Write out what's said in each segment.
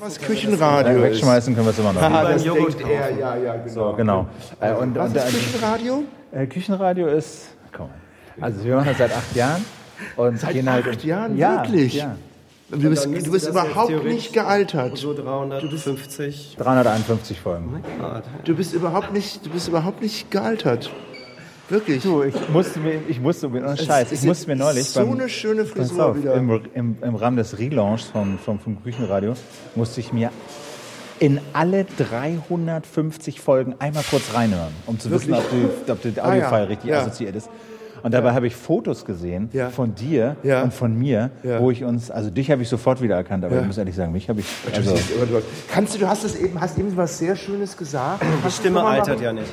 Was Küchenradio ist. Wegschmeißen können wir es immer noch. Ah, das Joghurt denkt er, ja, ja, genau. So, genau. Äh, und, Was und, ist Küchenradio? äh, Küchenradio ist, komm, also wir machen das seit acht Jahren. Und Seit gehen halt acht Jahren? ja, Wirklich? Ja. Du bist, du bist überhaupt nicht gealtert. So 350. 351 Folgen. Du bist überhaupt nicht, du bist überhaupt nicht gealtert. Wirklich. Du, ich musste mir, ich musste mir, oh Scheiß, ich musste mir neulich so eine schöne Frisur auf, wieder. im, im, im Rahmen des Relaunchs vom, vom, vom Küchenradio musste ich mir in alle 350 Folgen einmal kurz reinhören, um zu wissen, ob, die, ob der Ah, ja. Audiofile richtig Ja. assoziiert ist. Und dabei habe ich Fotos gesehen Ja. von dir Ja. und von mir, Ja. wo ich uns, also dich habe ich sofort wiedererkannt, aber Ja. ich muss ehrlich sagen, mich habe ich, also, Kannst du, du hast es eben, hast eben was sehr Schönes gesagt. Die Stimme altert ja nicht.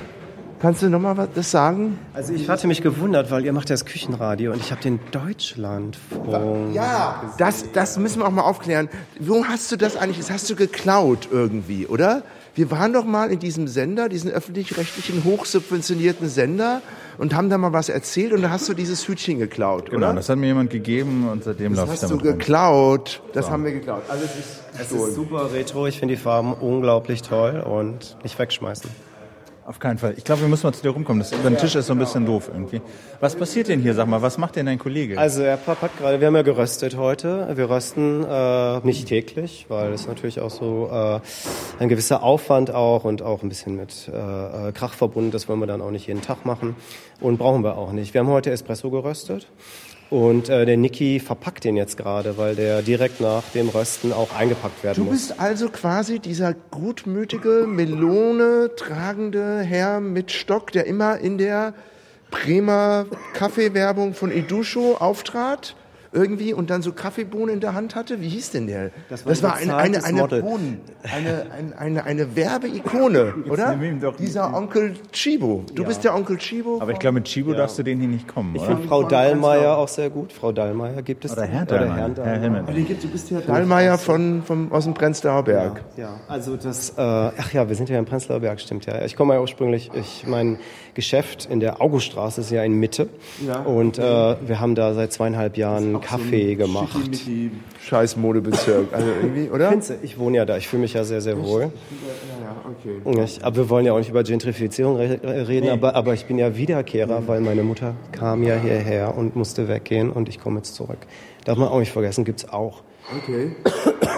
Kannst du nochmal was das sagen? Also ich hatte mich gewundert, weil ihr macht ja das Küchenradio und ich habe den Deutschlandfunk. Ja, das, das müssen wir auch mal aufklären. Wo hast du das eigentlich? Das hast du geklaut irgendwie, oder? Wir waren doch mal in diesem Sender, diesen öffentlich-rechtlichen, hochsubventionierten Sender und haben da mal was erzählt und da hast du dieses Hütchen geklaut, genau, oder? das hat mir jemand gegeben und seitdem Das laufe ich hast du damit rum. geklaut. Das haben wir geklaut. Also es ist Es ist super retro, ich finde die Farben unglaublich toll und nicht wegschmeißen. Auf keinen Fall. Ich glaube, wir müssen mal zu dir rumkommen. Das über den Tisch ist so ein bisschen doof irgendwie. Was passiert denn hier? Sag mal, was macht denn dein Kollege? Also er hat gerade, wir haben ja geröstet heute. Wir rösten äh, nicht täglich, weil es natürlich auch so äh, ein gewisser Aufwand auch und auch ein bisschen mit äh, äh, Krach verbunden. Das wollen wir dann auch nicht jeden Tag machen und brauchen wir auch nicht. Wir haben heute Espresso geröstet. Und äh, der Niki verpackt den jetzt gerade, weil der direkt nach dem Rösten auch eingepackt werden Du muss. bist also quasi dieser gutmütige, Melone tragende Herr mit Stock, der immer in der Bremer Kaffeewerbung von Edusho auftrat. Irgendwie und dann so Kaffeebohnen in der Hand hatte. Wie hieß denn der? Das war ein eine, eine, bezahltes eine Model. Bohnen, eine, eine, eine, eine Werbeikone, oder? Dieser Onkel Chibo. Du bist der Onkel Chibo. aber ich glaube, mit Chibo darfst du den hier nicht kommen, Ich finde Frau Von Dallmayr Prenzlau. auch sehr gut. Frau Dallmayr gibt es. Oder Herr Herr gibt, du bist der Dallmayr von, vom, aus dem Prenzlauer Berg. Ja, also das, äh, ach ja, wir sind ja im Prenzlauer Berg, stimmt ja. Ich komme ja ursprünglich, ich, mein Geschäft in der Auguststraße ist ja in Mitte. Ja. Und äh, wir haben da seit zweieinhalb Jahren Kaffee gemacht. Schickimicki Scheiß Modebezirk. Also irgendwie, oder? Ich wohne ja da, ich fühle mich ja sehr, sehr wohl. Ja, okay. Ich, aber wir wollen ja auch nicht über Gentrifizierung re reden, aber, aber ich bin ja Wiederkehrer, weil meine Mutter kam ja hierher und musste weggehen und ich komme jetzt zurück. Darf man auch nicht vergessen, gibt's auch. Okay.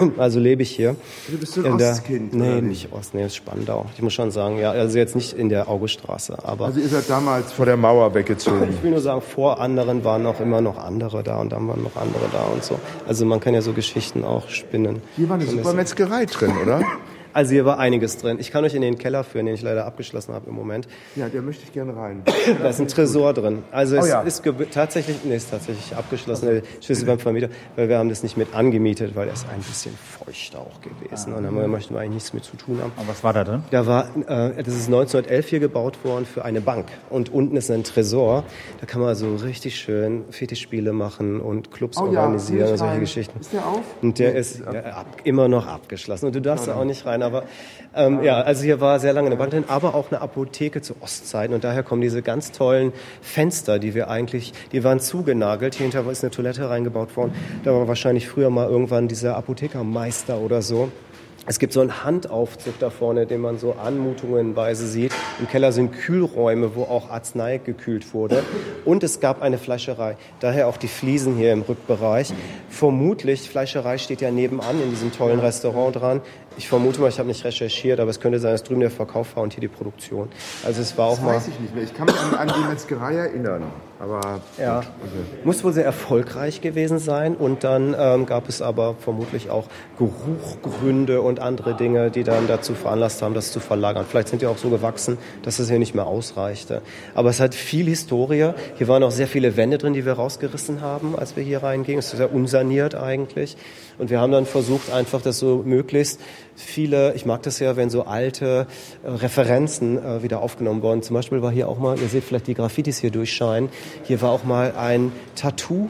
Also lebe ich hier. Du bist so ein In der- Ostkind, Nee, oder nicht Ost, nee, ist Spandau. Ich muss schon sagen, ja, also jetzt nicht in der Auguststraße, aber Also ihr seid damals vor der Mauer weggezogen. ich will nur sagen, vor anderen waren auch immer noch andere da und dann waren noch andere da und so. Also man kann ja so Geschichten auch spinnen. Hier war eine super Metzgerei drin, oder? Also hier war einiges drin. Ich kann euch in den Keller führen, den ich leider abgeschlossen habe im Moment. Ja, der möchte ich gerne rein. Da ist ein Tresor drin. Also es Oh ja. ist tatsächlich, nee, ist tatsächlich abgeschlossen, der Schlüssel beim Vermieter, weil wir haben das nicht mit angemietet, weil er ist ein bisschen feucht auch gewesen und da möchten wir eigentlich nichts mit zu tun haben. Und was war da drin? Da war, äh, das ist 1911 hier gebaut worden für eine Bank. Und unten ist ein Tresor. Da kann man so richtig schön Fetischspiele machen und Clubs Oh ja, organisieren ich und solche rein. geschichten. Ist der auf? Und der ist äh, ab, immer noch abgeschlossen. Und du darfst da auch nicht rein. Aber ähm, ja, also hier war sehr lange eine Bank drin, aber auch eine Apotheke zu Ostzeiten. Und daher kommen diese ganz tollen Fenster, die wir eigentlich, die waren zugenagelt. Hier hinter ist eine Toilette reingebaut worden. Da war wahrscheinlich früher mal irgendwann dieser Apothekermeister oder so. Es gibt so einen Handaufzug da vorne, den man so anmutungenweise sieht. Im Keller sind Kühlräume, wo auch Arznei gekühlt wurde. Und es gab eine Fleischerei. Daher auch die Fliesen hier im Rückbereich. Vermutlich, Fleischerei steht ja nebenan in diesem tollen Restaurant dran. Ich vermute mal, ich habe nicht recherchiert, aber es könnte sein, dass drüben der Verkauf war und hier die Produktion. Also es war auch Das mal... weiß ich nicht mehr. Ich kann mich an, an die Metzgerei erinnern. Aber Ja, muss wohl sehr erfolgreich gewesen sein. Und dann ähm, gab es aber vermutlich auch Geruchgründe und andere Dinge, die dann dazu veranlasst haben, das zu verlagern. Vielleicht sind die auch so gewachsen, dass es hier nicht mehr ausreichte. Aber es hat viel Historie. Hier waren auch sehr viele Wände drin, die wir rausgerissen haben, als wir hier reingingen. Es ist sehr unsaniert eigentlich. Und wir haben dann versucht, einfach das so möglichst viele, ich mag das ja, wenn so alte äh, Referenzen äh, wieder aufgenommen worden. Zum Beispiel war hier auch mal, ihr seht vielleicht die Graffitis hier durchscheinen, hier war auch mal ein Tattoo.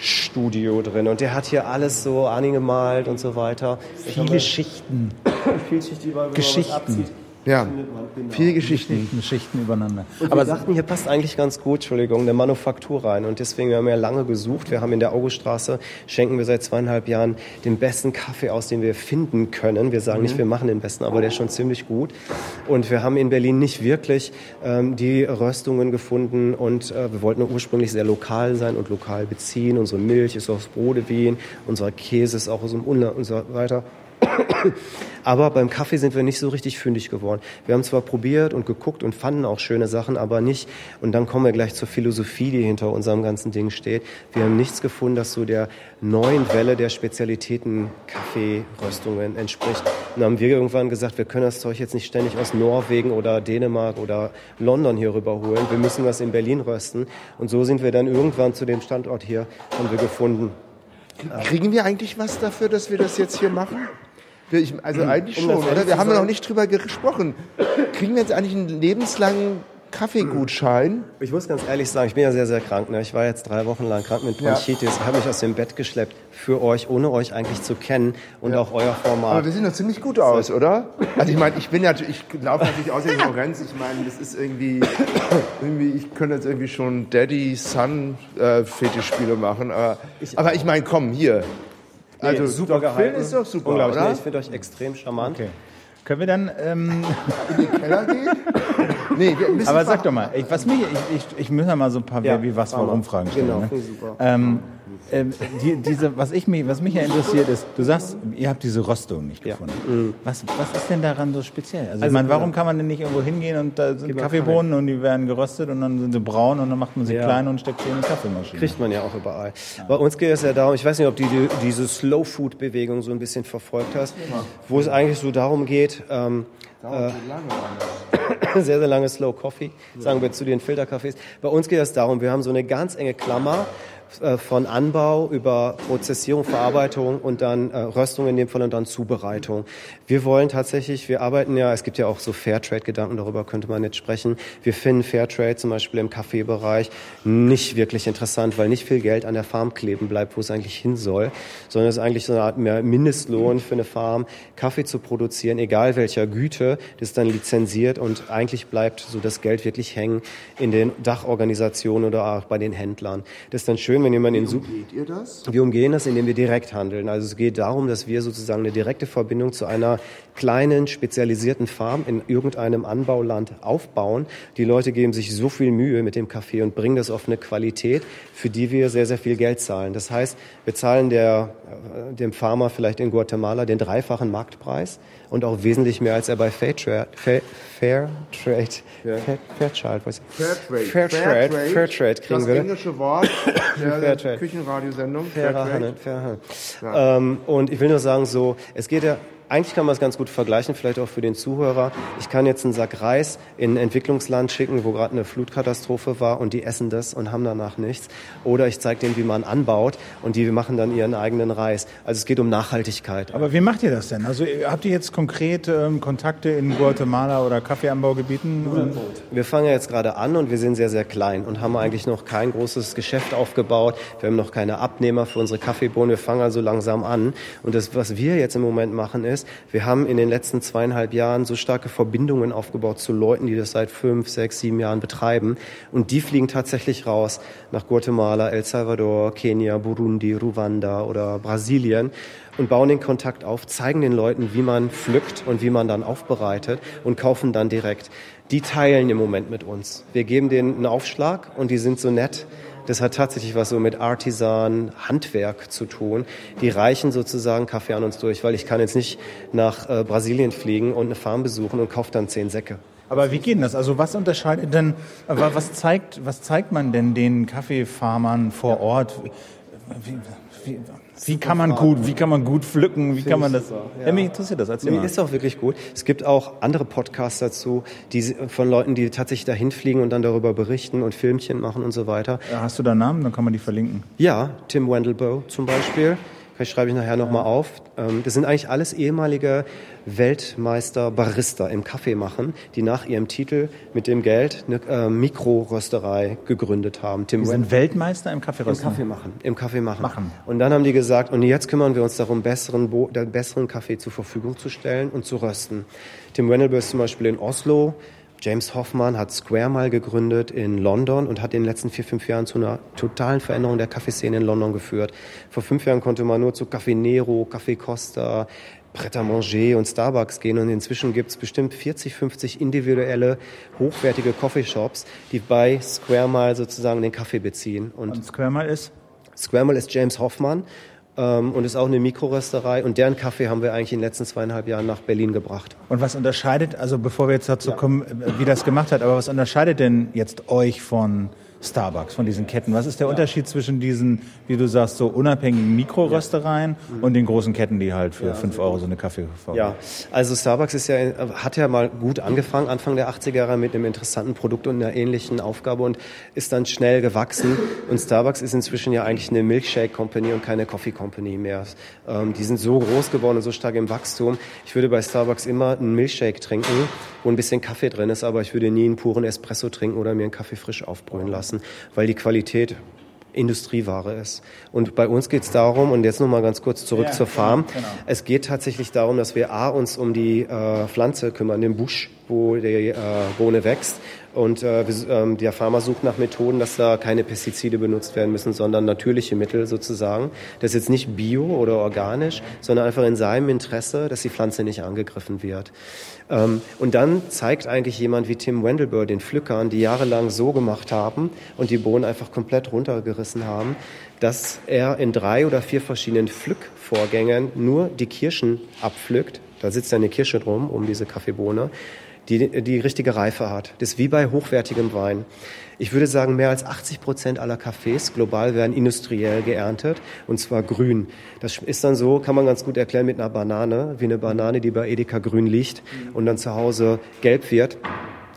Studio drin und der hat hier alles so angemalt und so weiter. Viele Schichten. Vielschichtig, weil wenn man was Geschichten. abzieht, Ja, viele Geschichten. Geschichten übereinander. Und Aber wir dachten, hier passt eigentlich ganz gut, Entschuldigung, eine Manufaktur rein. Und deswegen haben wir lange gesucht. Wir haben in der Auguststraße, schenken wir seit zweieinhalb Jahren den besten Kaffee aus, den wir finden können. Wir sagen nicht, wir machen den besten, aber der ist schon ziemlich gut. Und wir haben in Berlin nicht wirklich ähm, die Röstungen gefunden. Und äh, wir wollten ursprünglich sehr lokal sein und lokal beziehen. Unsere Milch ist aus Brodewien, unser Käse ist auch aus dem Unland und so weiter. Aber beim Kaffee sind wir nicht so richtig fündig geworden. Wir haben zwar probiert und geguckt und fanden auch schöne Sachen, aber nicht. Und dann kommen wir gleich zur Philosophie, die hinter unserem ganzen Ding steht. Wir haben nichts gefunden, das so der neuen Welle der Spezialitäten Kaffeeröstungen entspricht. Und dann haben wir irgendwann gesagt, wir können das Zeug jetzt nicht ständig aus Norwegen oder Dänemark oder London hier rüberholen. Wir müssen was in Berlin rösten. Und so sind wir dann irgendwann zu dem Standort hier, haben wir gefunden. Kriegen wir eigentlich was dafür, dass wir das jetzt hier machen? Wir- Ich, also eigentlich Um schon, das oder? Wir haben ja noch nicht drüber gesprochen. Kriegen wir jetzt eigentlich einen lebenslangen Kaffeegutschein? Ich muss ganz ehrlich sagen, ich bin ja sehr, sehr krank. Ne? Ich war jetzt drei Wochen lang krank mit Ja. Bronchitis. Ich habe mich aus dem Bett geschleppt für euch, ohne euch eigentlich zu kennen und auch euer Aber Format. wir sehen doch ziemlich gut aus, oder? Also ich meine, ich bin natürlich, ich laufe natürlich aus in Lorenz. Ich meine, das ist irgendwie, irgendwie, ich könnte jetzt irgendwie schon Daddy-Son-Fetischspiele machen. Aber aber ich meine, komm, hier. Also Nee, super Doc gehalten. Phil ist doch super, Unglaublich. oder? Nee, ich finde euch extrem charmant. okay. Können wir dann. Ähm, In den Keller gehen? Nee, wir aber sag doch mal, ich, was mich, ich, ich, ich muss ja mal so ein paar Ja, wie, was, warum Fragen stellen. Genau, ne? super. Ähm, ähm, die, diese, was, ich mich, was mich ja interessiert ist, du sagst, ihr habt diese Röstung nicht Ja. gefunden. Was, was ist denn daran so speziell? Also, ich Also, meine, warum ja. kann man denn nicht irgendwo hingehen und da sind mal Kaffeebohnen und die werden geröstet und dann sind sie braun und dann macht man sie Ja. klein und steckt sie in die Kaffeemaschine? Kriegt man ja auch überall. Bei uns geht es ja darum, ich weiß nicht, ob du die, diese Slow-Food-Bewegung so ein bisschen verfolgt hast, wo es eigentlich so darum geht, ähm, äh, sehr, sehr lange Slow Coffee, sagen wir zu den Filterkaffees. Bei uns geht es darum, wir haben so eine ganz enge Klammer äh, von Anbau über Prozessierung, Verarbeitung und dann äh, Röstung in dem Fall und dann Zubereitung. Wir wollen tatsächlich, wir arbeiten ja, es gibt ja auch so Fairtrade-Gedanken, darüber könnte man jetzt sprechen. Wir finden Fairtrade zum Beispiel im Kaffeebereich nicht wirklich interessant, weil nicht viel Geld an der Farm kleben bleibt, wo es eigentlich hin soll, sondern es ist eigentlich so eine Art Mindestlohn für eine Farm, Kaffee zu produzieren, egal welcher Güte, das ist dann lizenziert und eigentlich bleibt so das Geld wirklich hängen in den Dachorganisationen oder auch bei den Händlern. Das ist dann schön, wenn jemand in das? wir umgehen das, indem wir direkt handeln. Also es geht darum, dass wir sozusagen eine direkte Verbindung zu einer kleinen, spezialisierten Farm in irgendeinem Anbauland aufbauen. Die Leute geben sich so viel Mühe mit dem Kaffee und bringen das auf eine Qualität, für die wir sehr, sehr viel Geld zahlen. Das heißt, wir zahlen der, äh, dem Farmer vielleicht in Guatemala den dreifachen Marktpreis und auch wesentlich mehr, als er bei Fairtrade, Fair, Fairtrade, Fair, Fairchild, was? Fairtrade. Fairtrade, Fairtrade kriegen das würde. englische Wort der Fairtrade. Küchenradiosendung. Fairtrade. Handel. Ähm, und ich will nur sagen, so, es geht ja, eigentlich kann man es ganz gut vergleichen, vielleicht auch für den Zuhörer. Ich kann jetzt einen Sack Reis in ein Entwicklungsland schicken, wo gerade eine Flutkatastrophe war und die essen das und haben danach nichts. Oder ich zeige denen, wie man anbaut und die machen dann ihren eigenen Reis. Also es geht um Nachhaltigkeit. Aber wie macht ihr das denn? Also habt ihr jetzt konkret ähm, Kontakte in Guatemala oder Kaffeeanbaugebieten? Wir fangen ja jetzt gerade an und wir sind sehr, sehr klein und haben eigentlich noch kein großes Geschäft aufgebaut. Wir haben noch keine Abnehmer für unsere Kaffeebohnen. Wir fangen also langsam an. Und das, was wir jetzt im Moment machen, ist, wir haben in den letzten zweieinhalb Jahren so starke Verbindungen aufgebaut zu Leuten, die das seit fünf, sechs, sieben Jahren betreiben. Und die fliegen tatsächlich raus nach Guatemala, El Salvador, Kenia, Burundi, Ruanda oder Brasilien und bauen den Kontakt auf, zeigen den Leuten, wie man pflückt und wie man dann aufbereitet und kaufen dann direkt. Die teilen im Moment mit uns. Wir geben denen einen Aufschlag und die sind so nett. Das hat tatsächlich was so mit Artisan, Handwerk zu tun. Die reichen sozusagen Kaffee an uns durch, weil ich kann jetzt nicht nach äh, Brasilien fliegen und eine Farm besuchen und kaufe dann zehn Säcke. Aber wie geht das? Also was unterscheidet denn, was zeigt, was zeigt man denn den Kaffeefarmern vor Ort? Wie, wie, wie kann man gut, wie kann man gut pflücken? Wie kann man das? Ja. mich interessiert das. Erzähl Nee, mal. ist auch wirklich gut. Es gibt auch andere Podcasts dazu, die von Leuten, die tatsächlich dahin fliegen und dann darüber berichten und Filmchen machen und so weiter. Hast du da Namen? Dann kann man die verlinken. Ja, Tim Wendelboe zum Beispiel. Vielleicht schreibe ich nachher nochmal auf. Ähm, das sind eigentlich alles ehemalige Weltmeister Barista im Kaffee machen, die nach ihrem Titel mit dem Geld eine äh, Mikrorösterei gegründet haben. Tim die sind Weltmeister im Kaffeerösten? Im Kaffee machen. Im Kaffee machen. machen. Und dann haben die gesagt, und jetzt kümmern wir uns darum, besseren, besseren Kaffee zur Verfügung zu stellen und zu rösten. Tim Wendelbö ist zum Beispiel in Oslo, James Hoffmann hat Square mal gegründet in London und hat in den letzten vier, fünf Jahren zu einer totalen Veränderung der Kaffeeszene in London geführt. Vor fünf Jahren konnte man nur zu Café Nero, Café Costa, Pret à Manger und Starbucks gehen und inzwischen gibt es bestimmt 40, 50 individuelle, hochwertige Coffeeshops, die bei Square Mile sozusagen den Kaffee beziehen. Und, und Square Mile ist? Square Mile ist James Hoffmann ähm, und ist auch eine Mikrorösterei. Und deren Kaffee haben wir eigentlich in den letzten zweieinhalb Jahren nach Berlin gebracht. Und was unterscheidet, also bevor wir jetzt dazu ja. kommen, wie das gemacht hat, aber was unterscheidet denn jetzt euch von Starbucks, von diesen Ketten. Was ist der ja. Unterschied zwischen diesen, wie du sagst, so unabhängigen Mikroröstereien ja. mhm. und den großen Ketten, die halt für ja. 5 Euro so eine Kaffee verkaufen? Ja, also Starbucks ist ja, hat ja mal gut angefangen, Anfang der 80er Jahre mit einem interessanten Produkt und einer ähnlichen Aufgabe und ist dann schnell gewachsen. Und Starbucks ist inzwischen ja eigentlich eine Milkshake Company und keine Coffee Company mehr. Ähm, die sind so groß geworden und so stark im Wachstum. Ich würde bei Starbucks immer einen Milkshake trinken, wo ein bisschen Kaffee drin ist, aber ich würde nie einen puren Espresso trinken oder mir einen Kaffee frisch aufbrühen lassen weil die Qualität Industrieware ist. Und bei uns geht es darum, und jetzt nochmal ganz kurz zurück ja, zur Farm, genau, genau. es geht tatsächlich darum, dass wir A, uns um die äh, Pflanze kümmern, den Busch, wo die äh, Bohne wächst. Und äh, ähm, der Farmer sucht nach Methoden, dass da keine Pestizide benutzt werden müssen, sondern natürliche Mittel sozusagen. Das ist jetzt nicht bio oder organisch, sondern einfach in seinem Interesse, dass die Pflanze nicht angegriffen wird. Ähm, und dann zeigt eigentlich jemand wie Tim Wendelbur den Pflückern, die jahrelang so gemacht haben und die Bohnen einfach komplett runtergerissen haben, dass er in drei oder vier verschiedenen Pflückvorgängen nur die Kirschen abpflückt. Da sitzt eine Kirsche drum um diese Kaffeebohne die die richtige Reife hat. Das ist wie bei hochwertigem Wein. Ich würde sagen, mehr als 80 Prozent aller Kaffees global werden industriell geerntet und zwar grün. Das ist dann so, kann man ganz gut erklären mit einer Banane, wie eine Banane, die bei Edeka grün liegt und dann zu Hause gelb wird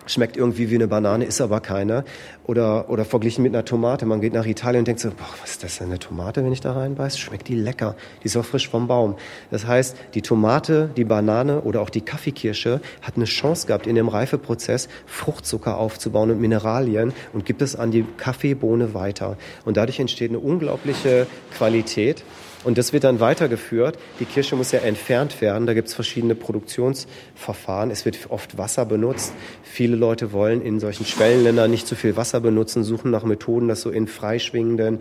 schmeckt irgendwie wie eine Banane, ist aber keine. Oder, oder verglichen mit einer Tomate. Man geht nach Italien und denkt so, boah, was ist das denn, eine Tomate, wenn ich da reinbeiße? Schmeckt die lecker. Die ist auch frisch vom Baum. Das heißt, die Tomate, die Banane oder auch die Kaffeekirsche hat eine Chance gehabt, in dem Reifeprozess Fruchtzucker aufzubauen und Mineralien und gibt es an die Kaffeebohne weiter. Und dadurch entsteht eine unglaubliche Qualität. Und das wird dann weitergeführt. Die Kirsche muss ja entfernt werden. Da gibt es verschiedene Produktionsverfahren. Es wird oft Wasser benutzt. Viele Leute wollen in solchen Schwellenländern nicht zu viel Wasser benutzen, suchen nach Methoden, das so in freischwingenden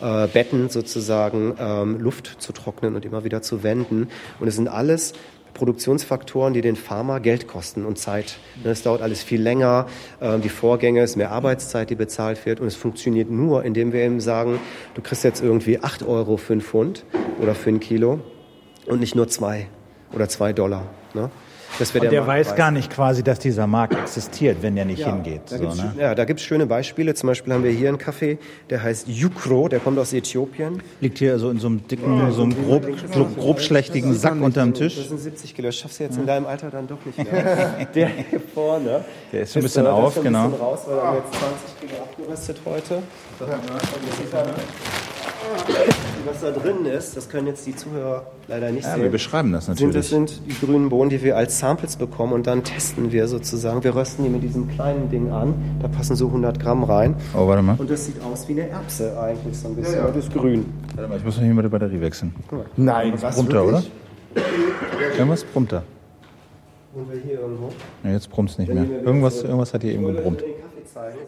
äh, Betten sozusagen ähm, Luft zu trocknen und immer wieder zu wenden. Und es sind alles Produktionsfaktoren, die den Farmer Geld kosten und Zeit. Es dauert alles viel länger, ähm, die Vorgänge, es ist mehr Arbeitszeit, die bezahlt wird und es funktioniert nur, indem wir ihm sagen, du kriegst jetzt irgendwie 8 Euro für einen Pfund oder für ein Kilo und nicht nur zwei oder zwei Dollar. Ne? Das der, der weiß gar nicht quasi, dass dieser Markt existiert, wenn der nicht ja, hingeht. Da so, ne? Ja, da gibt es schöne Beispiele. Zum Beispiel haben wir hier einen Kaffee, der heißt Yukro, der kommt aus Äthiopien. Liegt hier so in so einem dicken, ja, so einem grob, grob, grobschlächtigen Sack unterm Tisch. Das sind 70 Kilo. Das schaffst du jetzt in deinem Alter dann doch nicht mehr. der hier vorne. Der ist ein bisschen auf, genau. Bisschen raus, weil wir haben jetzt 20 Kilo abgerüstet heute. Ja was da drin ist, das können jetzt die Zuhörer leider nicht ja, sehen. Wir beschreiben das natürlich. das sind die grünen Bohnen, die wir als Samples bekommen und dann testen wir sozusagen. Wir rösten die mit diesem kleinen Ding an. Da passen so 100 Gramm rein. Oh, warte mal. Und das sieht aus wie eine Erbse eigentlich so ein bisschen. Ja, ja. Das ist grün. Warte mal, ich muss noch hier mal die Batterie wechseln. Nein, was brummt da, oder? Irgendwas brummt da. Und wir hier irgendwo? Ja, jetzt brummt es nicht mehr. Irgendwas, irgendwas hat hier eben gebrummt.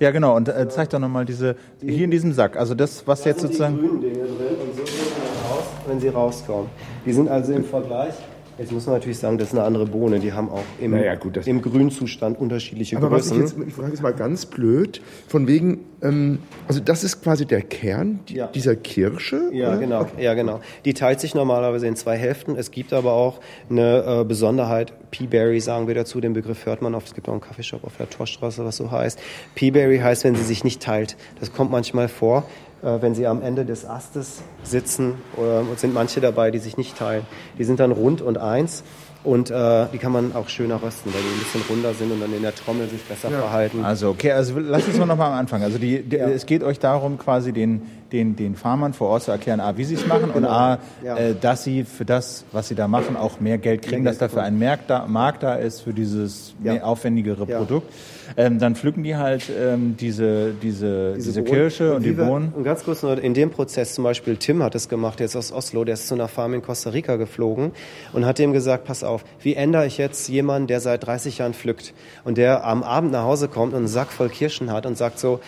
Ja, genau. Und äh, zeig doch nochmal diese, hier in diesem Sack. Also das, was da jetzt sozusagen. Die grünen Dinge drin und so sehen sie aus, wenn sie rauskommen. Die sind also im Vergleich Jetzt muss man natürlich sagen, das ist eine andere Bohne. Die haben auch im, naja, gut, im Grünzustand unterschiedliche aber Größen. Was ich, jetzt, ich frage jetzt mal ganz blöd, von wegen, ähm, also das ist quasi der Kern die, ja. dieser Kirsche? Ja, oder? genau. Okay. Ja, genau. Die teilt sich normalerweise in zwei Hälften. Es gibt aber auch eine äh, Besonderheit. Peaberry sagen wir dazu. Den Begriff hört man oft. Es gibt auch einen Kaffeeshop auf der Torstraße, was so heißt. Peaberry heißt, wenn sie sich nicht teilt. Das kommt manchmal vor. Äh, wenn sie am Ende des Astes sitzen, oder sind manche dabei, die sich nicht teilen. Die sind dann rund und eins. Und äh, die kann man auch schöner rösten, weil die ein bisschen runder sind und dann in der Trommel sich besser ja. verhalten. Also okay, also lass uns mal nochmal am Anfang. Also die, die, ja. es geht euch darum, quasi den, den, den Farmern vor Ort zu erklären, A, wie sie es machen und A, Ja. äh, dass sie für das, was sie da machen, auch mehr Geld kriegen, Mehr dass Geld dafür ein Markt da, Markt da ist für dieses Ja. aufwendigere Ja. Produkt. Ähm, dann pflücken die halt ähm, diese, diese, diese, Bohnen. Kirsche und, wie die Bohnen. Und ganz kurz nur in dem Prozess zum Beispiel, Tim hat es gemacht, jetzt aus Oslo, der ist zu einer Farm in Costa Rica geflogen und hat dem gesagt, pass auf, wie ändere ich jetzt jemanden, der seit 30 Jahren pflückt und der am Abend nach Hause kommt und einen Sack voll Kirschen hat und sagt so,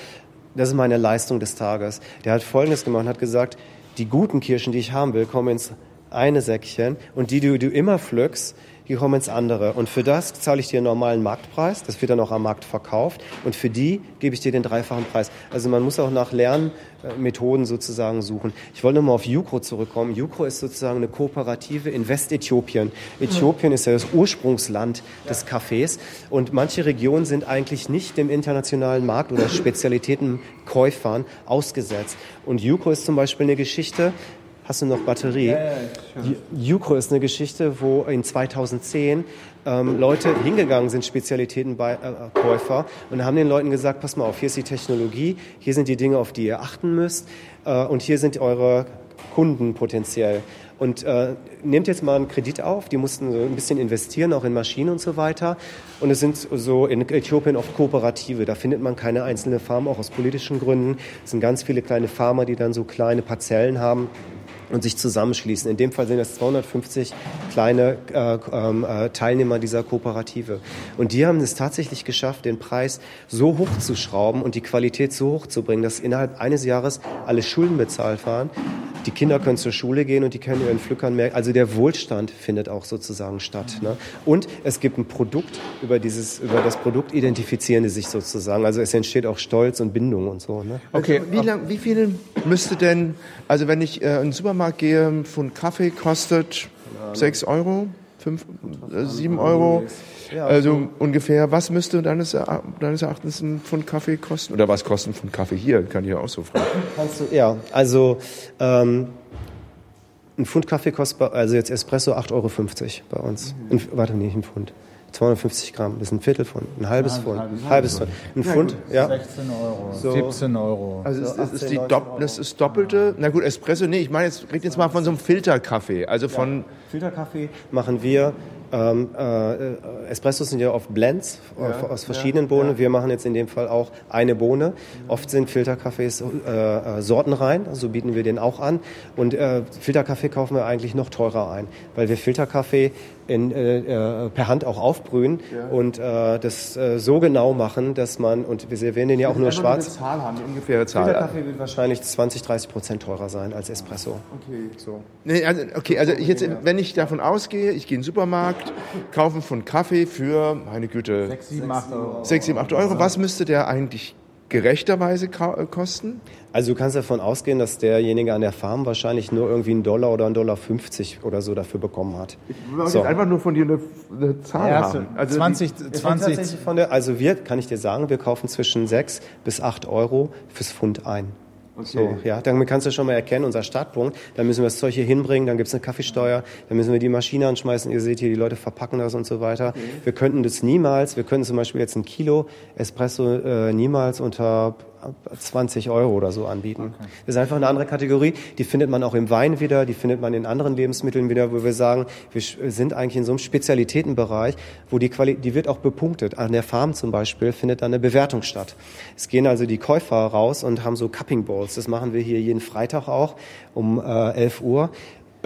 das ist meine Leistung des Tages. Der hat Folgendes gemacht und hat gesagt, die guten Kirschen, die ich haben will, kommen ins eine Säckchen und die, die du immer pflückst, die kommen ins andere. Und für das zahle ich dir einen normalen Marktpreis, das wird dann auch am Markt verkauft und für die gebe ich dir den dreifachen Preis. Also man muss auch nach Lernmethoden sozusagen suchen. Ich wollte nochmal auf Jukro zurückkommen. Jukro ist sozusagen eine Kooperative in Westäthiopien. Äthiopien ist ja das Ursprungsland des Kaffees und manche Regionen sind eigentlich nicht dem internationalen Markt oder Spezialitätenkäufern ausgesetzt. Und Jukro ist zum Beispiel eine Geschichte, Hast du noch Batterie? Jukro ist eine Geschichte, wo in 2010 ähm, Leute hingegangen sind, Spezialitätenkäufer, und haben den Leuten gesagt, pass mal auf, hier ist die Technologie, hier sind die Dinge, auf die ihr achten müsst, äh, und hier sind eure Kunden potenziell. Und äh, nehmt jetzt mal einen Kredit auf, die mussten so ein bisschen investieren, auch in Maschinen und so weiter. Und es sind so in Äthiopien oft Kooperative, da findet man keine einzelne Farm, auch aus politischen Gründen. Es sind ganz viele kleine Farmer, die dann so kleine Parzellen haben und sich zusammenschließen. In dem Fall sind es 250 kleine äh, ähm, äh, Teilnehmer dieser Kooperative. Und die haben es tatsächlich geschafft, den Preis so hoch zu schrauben und die Qualität so hoch zu bringen, dass innerhalb eines Jahres alle Schulden bezahlt waren. Die Kinder können zur Schule gehen und die können ihren Pflückern mehr. Also der Wohlstand findet auch sozusagen statt. Ne? Und es gibt ein Produkt, über, dieses, über das Produkt identifizieren die sich sozusagen. Also es entsteht auch Stolz und Bindung und so. Ne? Okay, wie, lang, wie viel müsste denn, also wenn ich äh, in den Supermarkt gehe, ein Pfund Kaffee kostet 6 Euro, 5, äh, 7 Euro, also ungefähr, was müsste deines, Era- deines Erachtens ein Pfund Kaffee kosten? Oder was kostet ein Pfund Kaffee hier? Kann ich ja auch so fragen. Kannst du, ja, also ähm, ein Pfund Kaffee kostet, also jetzt Espresso 8,50 Euro bei uns. Ein, warte, nicht ein Pfund. 250 Gramm, das ist ein Viertel Pfund, ein halbes Pfund, ein halbes Pfund. Ein Pfund, ja. 16 Euro, So. 17 Euro. Also es, es 18, ist die 19 Dopp, das ist doppelte, na gut, Espresso, nee, ich meine, jetzt rede jetzt mal von so einem Filterkaffee, also von, Filterkaffee machen wir. Ähm, äh, Espressos sind ja oft Blends äh, aus verschiedenen Bohnen. Wir machen jetzt in dem Fall auch eine Bohne. Oft sind Filterkaffees äh, äh, sortenrein, so bieten wir den auch an. Und äh, Filterkaffee kaufen wir eigentlich noch teurer ein, weil wir Filterkaffee in, äh, äh, per Hand auch aufbrühen und äh, das äh, so genau machen, dass man, und wir servieren den ja auch nur schwarz. Zahl haben, die ungefähre Zahl. Filterkaffee wird wahrscheinlich 20, 30 Prozent teurer sein als Espresso. Okay, so. Nee, also, okay, also ich jetzt, wenn ich davon ausgehe, ich gehe in den Supermarkt, kaufe Pfund Kaffee für, meine Güte, 6, 7, 8 Euro. 6, 7, 8 Euro. Was müsste der eigentlich gerechterweise äh, kosten? Also du kannst davon ausgehen, dass derjenige an der Farm wahrscheinlich nur irgendwie einen Dollar oder einen Dollar 50 oder so dafür bekommen hat. Ich wollte So. jetzt einfach nur von dir eine, eine Zahl Ja, haben. Also 20, Es hängt 20, tatsächlich von der, also wir, kann ich dir sagen, wir kaufen zwischen 6 bis 8 Euro fürs Pfund ein. So, ja, damit kannst du schon mal erkennen, unser Startpunkt, dann müssen wir das Zeug hier hinbringen, dann gibt's eine Kaffeesteuer, dann müssen wir die Maschine anschmeißen, ihr seht hier, die Leute verpacken das und so weiter. Wir könnten das niemals, wir können zum Beispiel jetzt ein Kilo Espresso äh, niemals unter 20 Euro oder so anbieten. Das ist einfach eine andere Kategorie. Die findet man auch im Wein wieder, die findet man in anderen Lebensmitteln wieder, wo wir sagen, wir sind eigentlich in so einem Spezialitätenbereich, wo die Qualität, die wird auch bepunktet. An der Farm zum Beispiel findet dann eine Bewertung statt. Es gehen also die Käufer raus und haben so Cupping Bowls. Das machen wir hier jeden Freitag auch um äh, 11 Uhr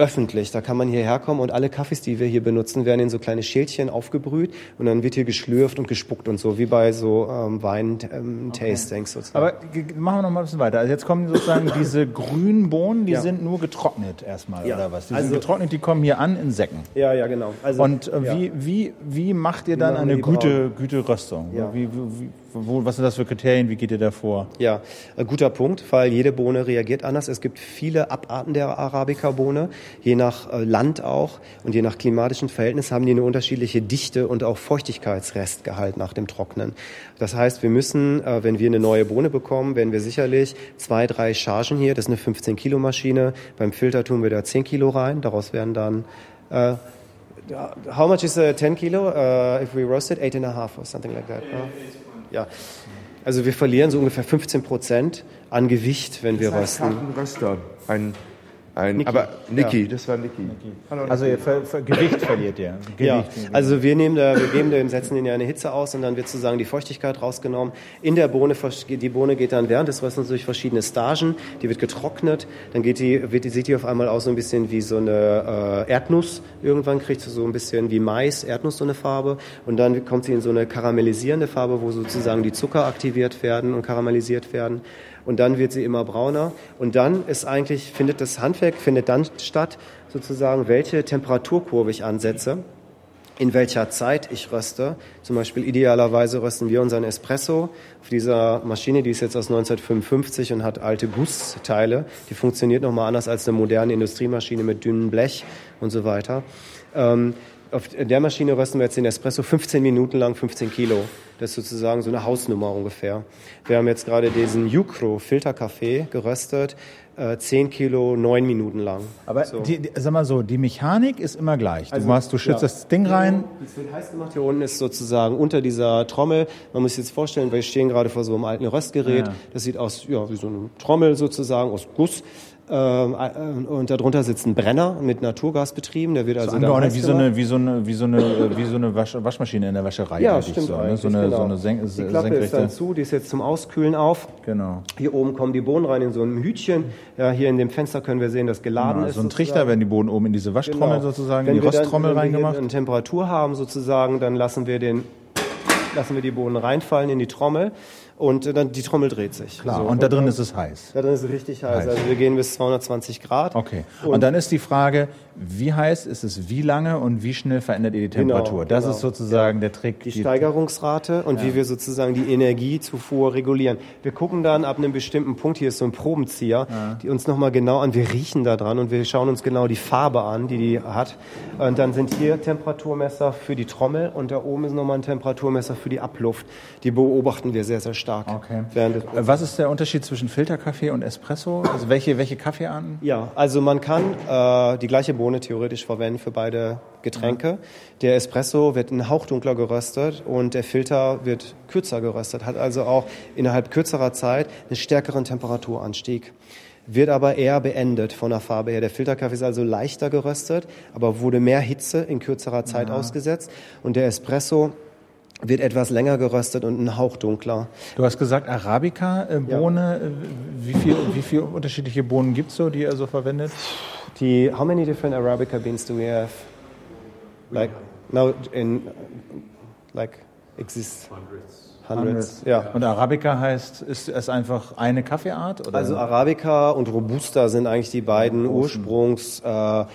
öffentlich. Da kann man hierher kommen und alle Kaffees, die wir hier benutzen, werden in so kleine Schälchen aufgebrüht und dann wird hier geschlürft und gespuckt und so, wie bei so ähm, Wein-Tastings sozusagen. Aber machen wir noch mal ein bisschen weiter. Also jetzt kommen sozusagen diese grünen Bohnen, die sind nur getrocknet erstmal, Ja. oder was? Die Also- sind getrocknet, die kommen hier an in Säcken. ja, ja, genau. Also, Und äh, ja. wie, wie, wie macht ihr dann eine gute, gute Röstung? Ja. Wie, wie, wo, was sind das für Kriterien? Wie geht ihr da vor? Ja, ein guter Punkt, weil jede Bohne reagiert anders. Es gibt viele Abarten der Arabica-Bohne, je nach äh, Land auch und je nach klimatischen Verhältnissen haben die eine unterschiedliche Dichte und auch Feuchtigkeitsrestgehalt nach dem Trocknen. Das heißt, wir müssen, äh, wenn wir eine neue Bohne bekommen, werden wir sicherlich zwei, drei Chargen hier, das ist eine 15 Kilo Maschine. Beim Filter tun wir da 10 Kilo rein, daraus werden dann äh, How much is uh, 10 kilo? Uh, if we roast it, eight and a half or something like that. huh? Ja. Also wir verlieren so ungefähr 15 Prozent an Gewicht, wenn wir rösten. Röster. Ein, ein, Niki. aber Niki, das war Niki. Hallo, Also ihr ver, ver, Gewicht verliert ihr. Gewicht. Ja, also wir nehmen da, wir geben dem, setzen den ja eine Hitze aus und dann wird sozusagen die Feuchtigkeit rausgenommen. In der Bohne, die Bohne geht dann während des Röstens durch verschiedene Stagen, die wird getrocknet, dann geht die, wird, die- sieht die auf einmal aus so ein bisschen wie so eine äh, Erdnuss. Irgendwann kriegt sie so ein bisschen wie Mais, Erdnuss so eine Farbe und dann kommt sie in so eine karamellisierende Farbe, wo sozusagen die Zucker aktiviert werden und karamellisiert werden. Und dann wird sie immer brauner. Und dann ist eigentlich, findet das Handwerk, findet dann statt, sozusagen, welche Temperaturkurve ich ansetze in welcher Zeit ich röste. Zum Beispiel idealerweise rösten wir unseren Espresso auf dieser Maschine, die ist jetzt aus 1955 und hat alte Gussteile. Die funktioniert nochmal anders als eine moderne Industriemaschine mit dünnem Blech und so weiter. Ähm, auf der Maschine rösten wir jetzt den Espresso 15 Minuten lang 15 Kilo. Das ist sozusagen so eine Hausnummer ungefähr. Wir haben jetzt gerade diesen Yucro Filterkaffee geröstet, äh, 10 Kilo 9 Minuten lang. Aber So. die, die, sag mal so, die Mechanik ist immer gleich. Du Also, machst, du schützt ja. das Ding rein. Das wird heiß gemacht. Hier unten ist sozusagen unter dieser Trommel. Man muss sich jetzt vorstellen, wir stehen gerade vor so einem alten Röstgerät. Ja. Das sieht aus ja, wie so eine Trommel sozusagen aus Guss. Ähm, äh, und darunter sitzt ein Brenner mit Naturgas betrieben. Der wird also dann Angeordnet wie so eine, wie so eine, wie so eine, wie so eine Wasch, Waschmaschine in der Wäscherei. ja, stimmt so, ne? so eine, genau. so eine Sen Die Klappe ist dann zu, die ist jetzt zum Auskühlen auf. Genau. Hier oben kommen die Bohnen rein in so einem Hütchen. Ja, hier in dem Fenster können wir sehen, dass geladen Genau, ist. so ein sozusagen. Trichter werden die Boden oben in diese Waschtrommel Genau. sozusagen, Wenn in die Rosttrommel wenn wir reingemacht. eine Temperatur haben sozusagen, dann lassen wir den lassen wir die Bohnen reinfallen in die Trommel und äh, dann die Trommel dreht sich. Klar, So. und da drin ist es heiß. da drin ist es richtig heiß. Heiß. Also wir gehen bis 220 Grad. Okay. Und, dann ist die Frage, wie heiß ist es, wie lange und wie schnell verändert ihr die Genau, Temperatur? das genau. ist sozusagen der Trick. die Steigerungsrate und wie wir sozusagen die Energiezufuhr regulieren. Wir gucken dann ab einem bestimmten Punkt, hier ist so ein Probenzieher, die uns nochmal genau an, wir riechen da dran und wir schauen uns genau die Farbe an, die die hat. Und dann sind hier Temperaturmesser für die Trommel und da oben ist nochmal ein Temperaturmesser für die Abluft. Die beobachten wir sehr, sehr stark. Okay. Äh, Was ist der Unterschied zwischen Filterkaffee und Espresso? Also welche, welche Kaffeearten? Ja, also man kann äh, die gleiche Bohne theoretisch verwenden für beide Getränke. Der Espresso wird ein Hauch dunkler geröstet und der Filter wird kürzer geröstet, hat also auch innerhalb kürzerer Zeit einen stärkeren Temperaturanstieg. Wird aber eher beendet von der Farbe her. Der Filterkaffee ist also leichter geröstet, aber wurde mehr Hitze in kürzerer Zeit ausgesetzt. Und der Espresso wird etwas länger geröstet und ein Hauch dunkler. Du hast gesagt Arabica-Bohne. Wie viel, wie viele unterschiedliche Bohnen gibt es so, die ihr so verwendet? Die, how many different Arabica beans do we have? Like, now in, like, exists? Hundreds. Hundreds, ja. Und Arabica heißt, ist es einfach eine Kaffeeart? Oder? Also Arabica und Robusta sind eigentlich die beiden Ursprungs, äh,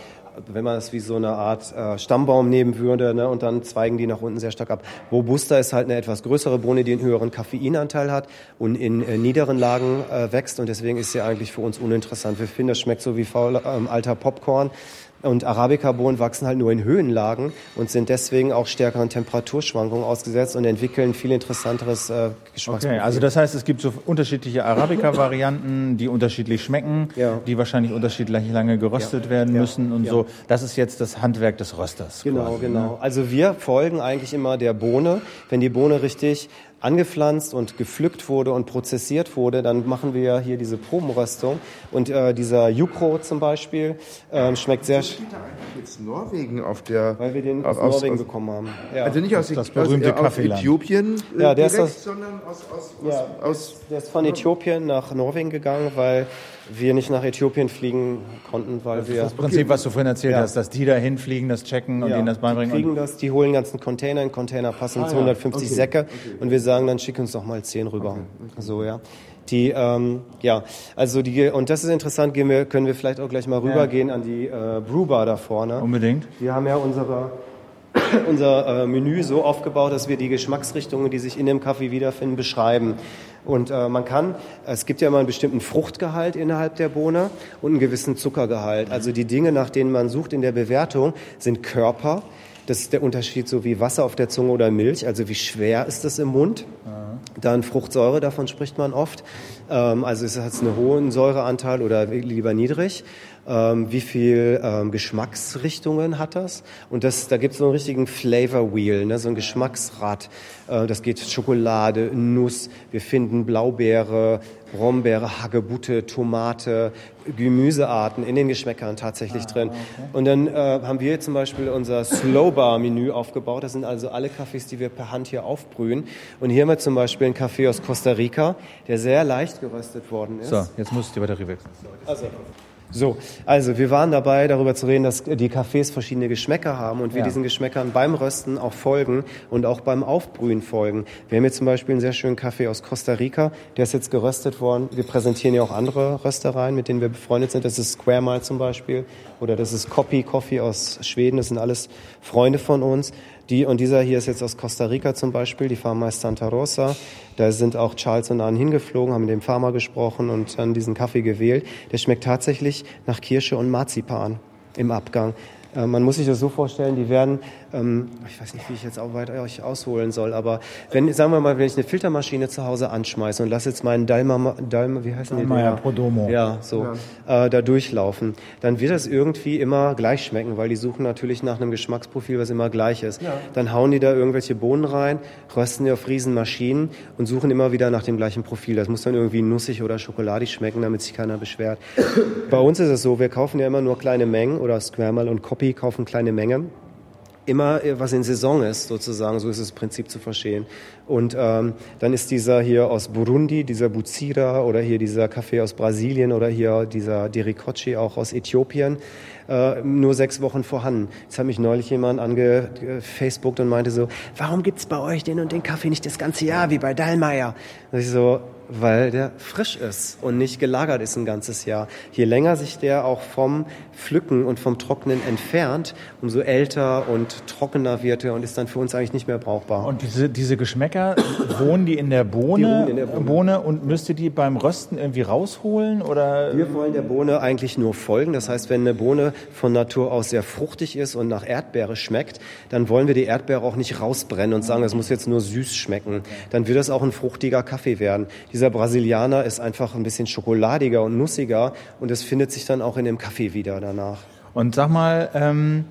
wenn man es wie so eine Art äh, Stammbaum nehmen würde, ne, und dann zweigen die nach unten sehr stark ab. Robusta ist halt eine etwas größere Bohne, die einen höheren Koffeinanteil hat und in äh, niederen Lagen äh, wächst und deswegen ist sie eigentlich für uns uninteressant. Wir finden, das schmeckt so wie faul, ähm, alter Popcorn. Und Arabica-Bohnen wachsen halt nur in Höhenlagen und sind deswegen auch stärkeren Temperaturschwankungen ausgesetzt und entwickeln viel interessanteres äh, Geschmacksprofil. Okay, also das heißt, es gibt so unterschiedliche Arabica-Varianten, die unterschiedlich schmecken, Ja. die wahrscheinlich unterschiedlich lange geröstet Ja. werden Ja. müssen und so. Das ist jetzt das Handwerk des Rösters. Genau, quasi, genau. Ne? Also wir folgen eigentlich immer der Bohne. Wenn die Bohne richtig angepflanzt und gepflückt wurde und prozessiert wurde, dann machen wir ja hier diese Probenröstung. Und äh, dieser Jukro zum Beispiel ähm, schmeckt sehr, sch- Jetzt Norwegen auf der. weil wir den aus, aus, Norwegen aus, bekommen haben. Ja. Also nicht aus, Das berühmte aus, aus. Äthiopien äh, Ja, der ist direkt, aus- sondern aus, aus, Ja, aus, der ist von Äthiopien nach Norwegen gegangen, weil wir nicht nach Äthiopien fliegen konnten, weil wir Das Prinzip, was du vorhin erzählt Ja. hast, dass die da hinfliegen, das checken und Ja, denen das die beibringen. kriegen Und das, die holen ganzen Container, in Container passen Ah, zu ja. 150 Okay. Säcke und wir sagen dann, schick uns doch mal 10 rüber. So, ja. Die, ähm, ja, also die, und das ist interessant, gehen wir, können wir vielleicht auch gleich mal rübergehen an die äh, Brewbar da vorne. unbedingt. Wir haben ja unsere, unser äh, Menü so aufgebaut, dass wir die Geschmacksrichtungen, die sich in dem Kaffee wiederfinden, beschreiben. Und äh, man kann, es gibt ja immer einen bestimmten Fruchtgehalt innerhalb der Bohne und einen gewissen Zuckergehalt. Also die Dinge, nach denen man sucht in der Bewertung, sind Körper. Das ist der Unterschied so wie Wasser auf der Zunge oder Milch. Also wie schwer ist es im Mund? Dann Fruchtsäure, davon spricht man oft. Ähm, also es hat einen hohen Säureanteil oder lieber niedrig. Ähm, wie viel ähm, Geschmacksrichtungen hat das. Und das, da gibt es so einen richtigen Flavor Wheel, ne, so ein Geschmacksrad. Äh, das geht Schokolade, Nuss, wir finden Blaubeere, Brombeere, Hagebutte, Tomate, Gemüsearten in den Geschmäckern tatsächlich ah, drin. Okay. Und dann äh, haben wir zum Beispiel unser Slow Bar Menü aufgebaut. Das sind also alle Kaffees, die wir per Hand hier aufbrühen. Und hier haben wir zum Beispiel einen Kaffee aus Costa Rica, der sehr leicht geröstet worden ist. So, jetzt muss ich die Batterie wechseln. Also. So, also wir waren dabei, darüber zu reden, dass die Kaffees verschiedene Geschmäcker haben und wir ja. diesen Geschmäckern beim Rösten auch folgen und auch beim Aufbrühen folgen. Wir haben hier zum Beispiel einen sehr schönen Kaffee aus Costa Rica, der ist jetzt geröstet worden. Wir präsentieren ja auch andere Röstereien, mit denen wir befreundet sind. Das ist Square Mile zum Beispiel oder das ist Copy Coffee aus Schweden. Das sind alles Freunde von uns. Die, und dieser hier ist jetzt aus Costa Rica zum Beispiel, die Farmer ist Santa Rosa. Da sind auch Charles und Anne hingeflogen, haben mit dem Farmer gesprochen und dann diesen Kaffee gewählt. Der schmeckt tatsächlich nach Kirsche und Marzipan im Abgang. Äh, man muss sich das so vorstellen, die werden ähm, ich weiß nicht, wie ich jetzt auch weiter euch ausholen soll, aber wenn, sagen wir mal, wenn ich eine Filtermaschine zu Hause anschmeiße und lasse jetzt meinen Dalma, Dalma wie heißen die? Dalmayer Prodomo. Ja, so, ja. Äh, da durchlaufen, dann wird das irgendwie immer gleich schmecken, weil die suchen natürlich nach einem Geschmacksprofil, was immer gleich ist. Ja. Dann hauen die da irgendwelche Bohnen rein, rösten die auf Riesenmaschinen und suchen immer wieder nach dem gleichen Profil. Das muss dann irgendwie nussig oder schokoladig schmecken, damit sich keiner beschwert. Bei uns ist es so, wir kaufen ja immer nur kleine Mengen oder Squirmal und Copy kaufen kleine Mengen immer äh, was in Saison ist, sozusagen, so ist das Prinzip zu verstehen. Und ähm, dann ist dieser hier aus Burundi, dieser Buzira oder hier dieser Kaffee aus Brasilien oder hier dieser Derikochi auch aus Äthiopien äh, nur sechs Wochen vorhanden. Jetzt hat mich neulich jemand angefacebookt und meinte so, warum gibt's bei euch den und den Kaffee nicht das ganze Jahr wie bei Dallmayr? Und ich so, weil der frisch ist und nicht gelagert ist ein ganzes Jahr. Je länger sich der auch vom Pflücken und vom Trocknen entfernt, umso älter und trockener wird er und ist dann für uns eigentlich nicht mehr brauchbar. Und diese, diese Geschmäcker, wohnen die in der Bohne, in der Bohne. Bohne und müsst ihr die beim Rösten irgendwie rausholen? Oder? Wir wollen der Bohne eigentlich nur folgen. Das heißt, wenn eine Bohne von Natur aus sehr fruchtig ist und nach Erdbeere schmeckt, dann wollen wir die Erdbeere auch nicht rausbrennen und sagen, es muss jetzt nur süß schmecken. Dann wird das auch ein fruchtiger Kaffee werden. Dieser Brasilianer ist einfach ein bisschen schokoladiger und nussiger und es findet sich dann auch in dem Kaffee wieder danach. Und sag mal, ähm,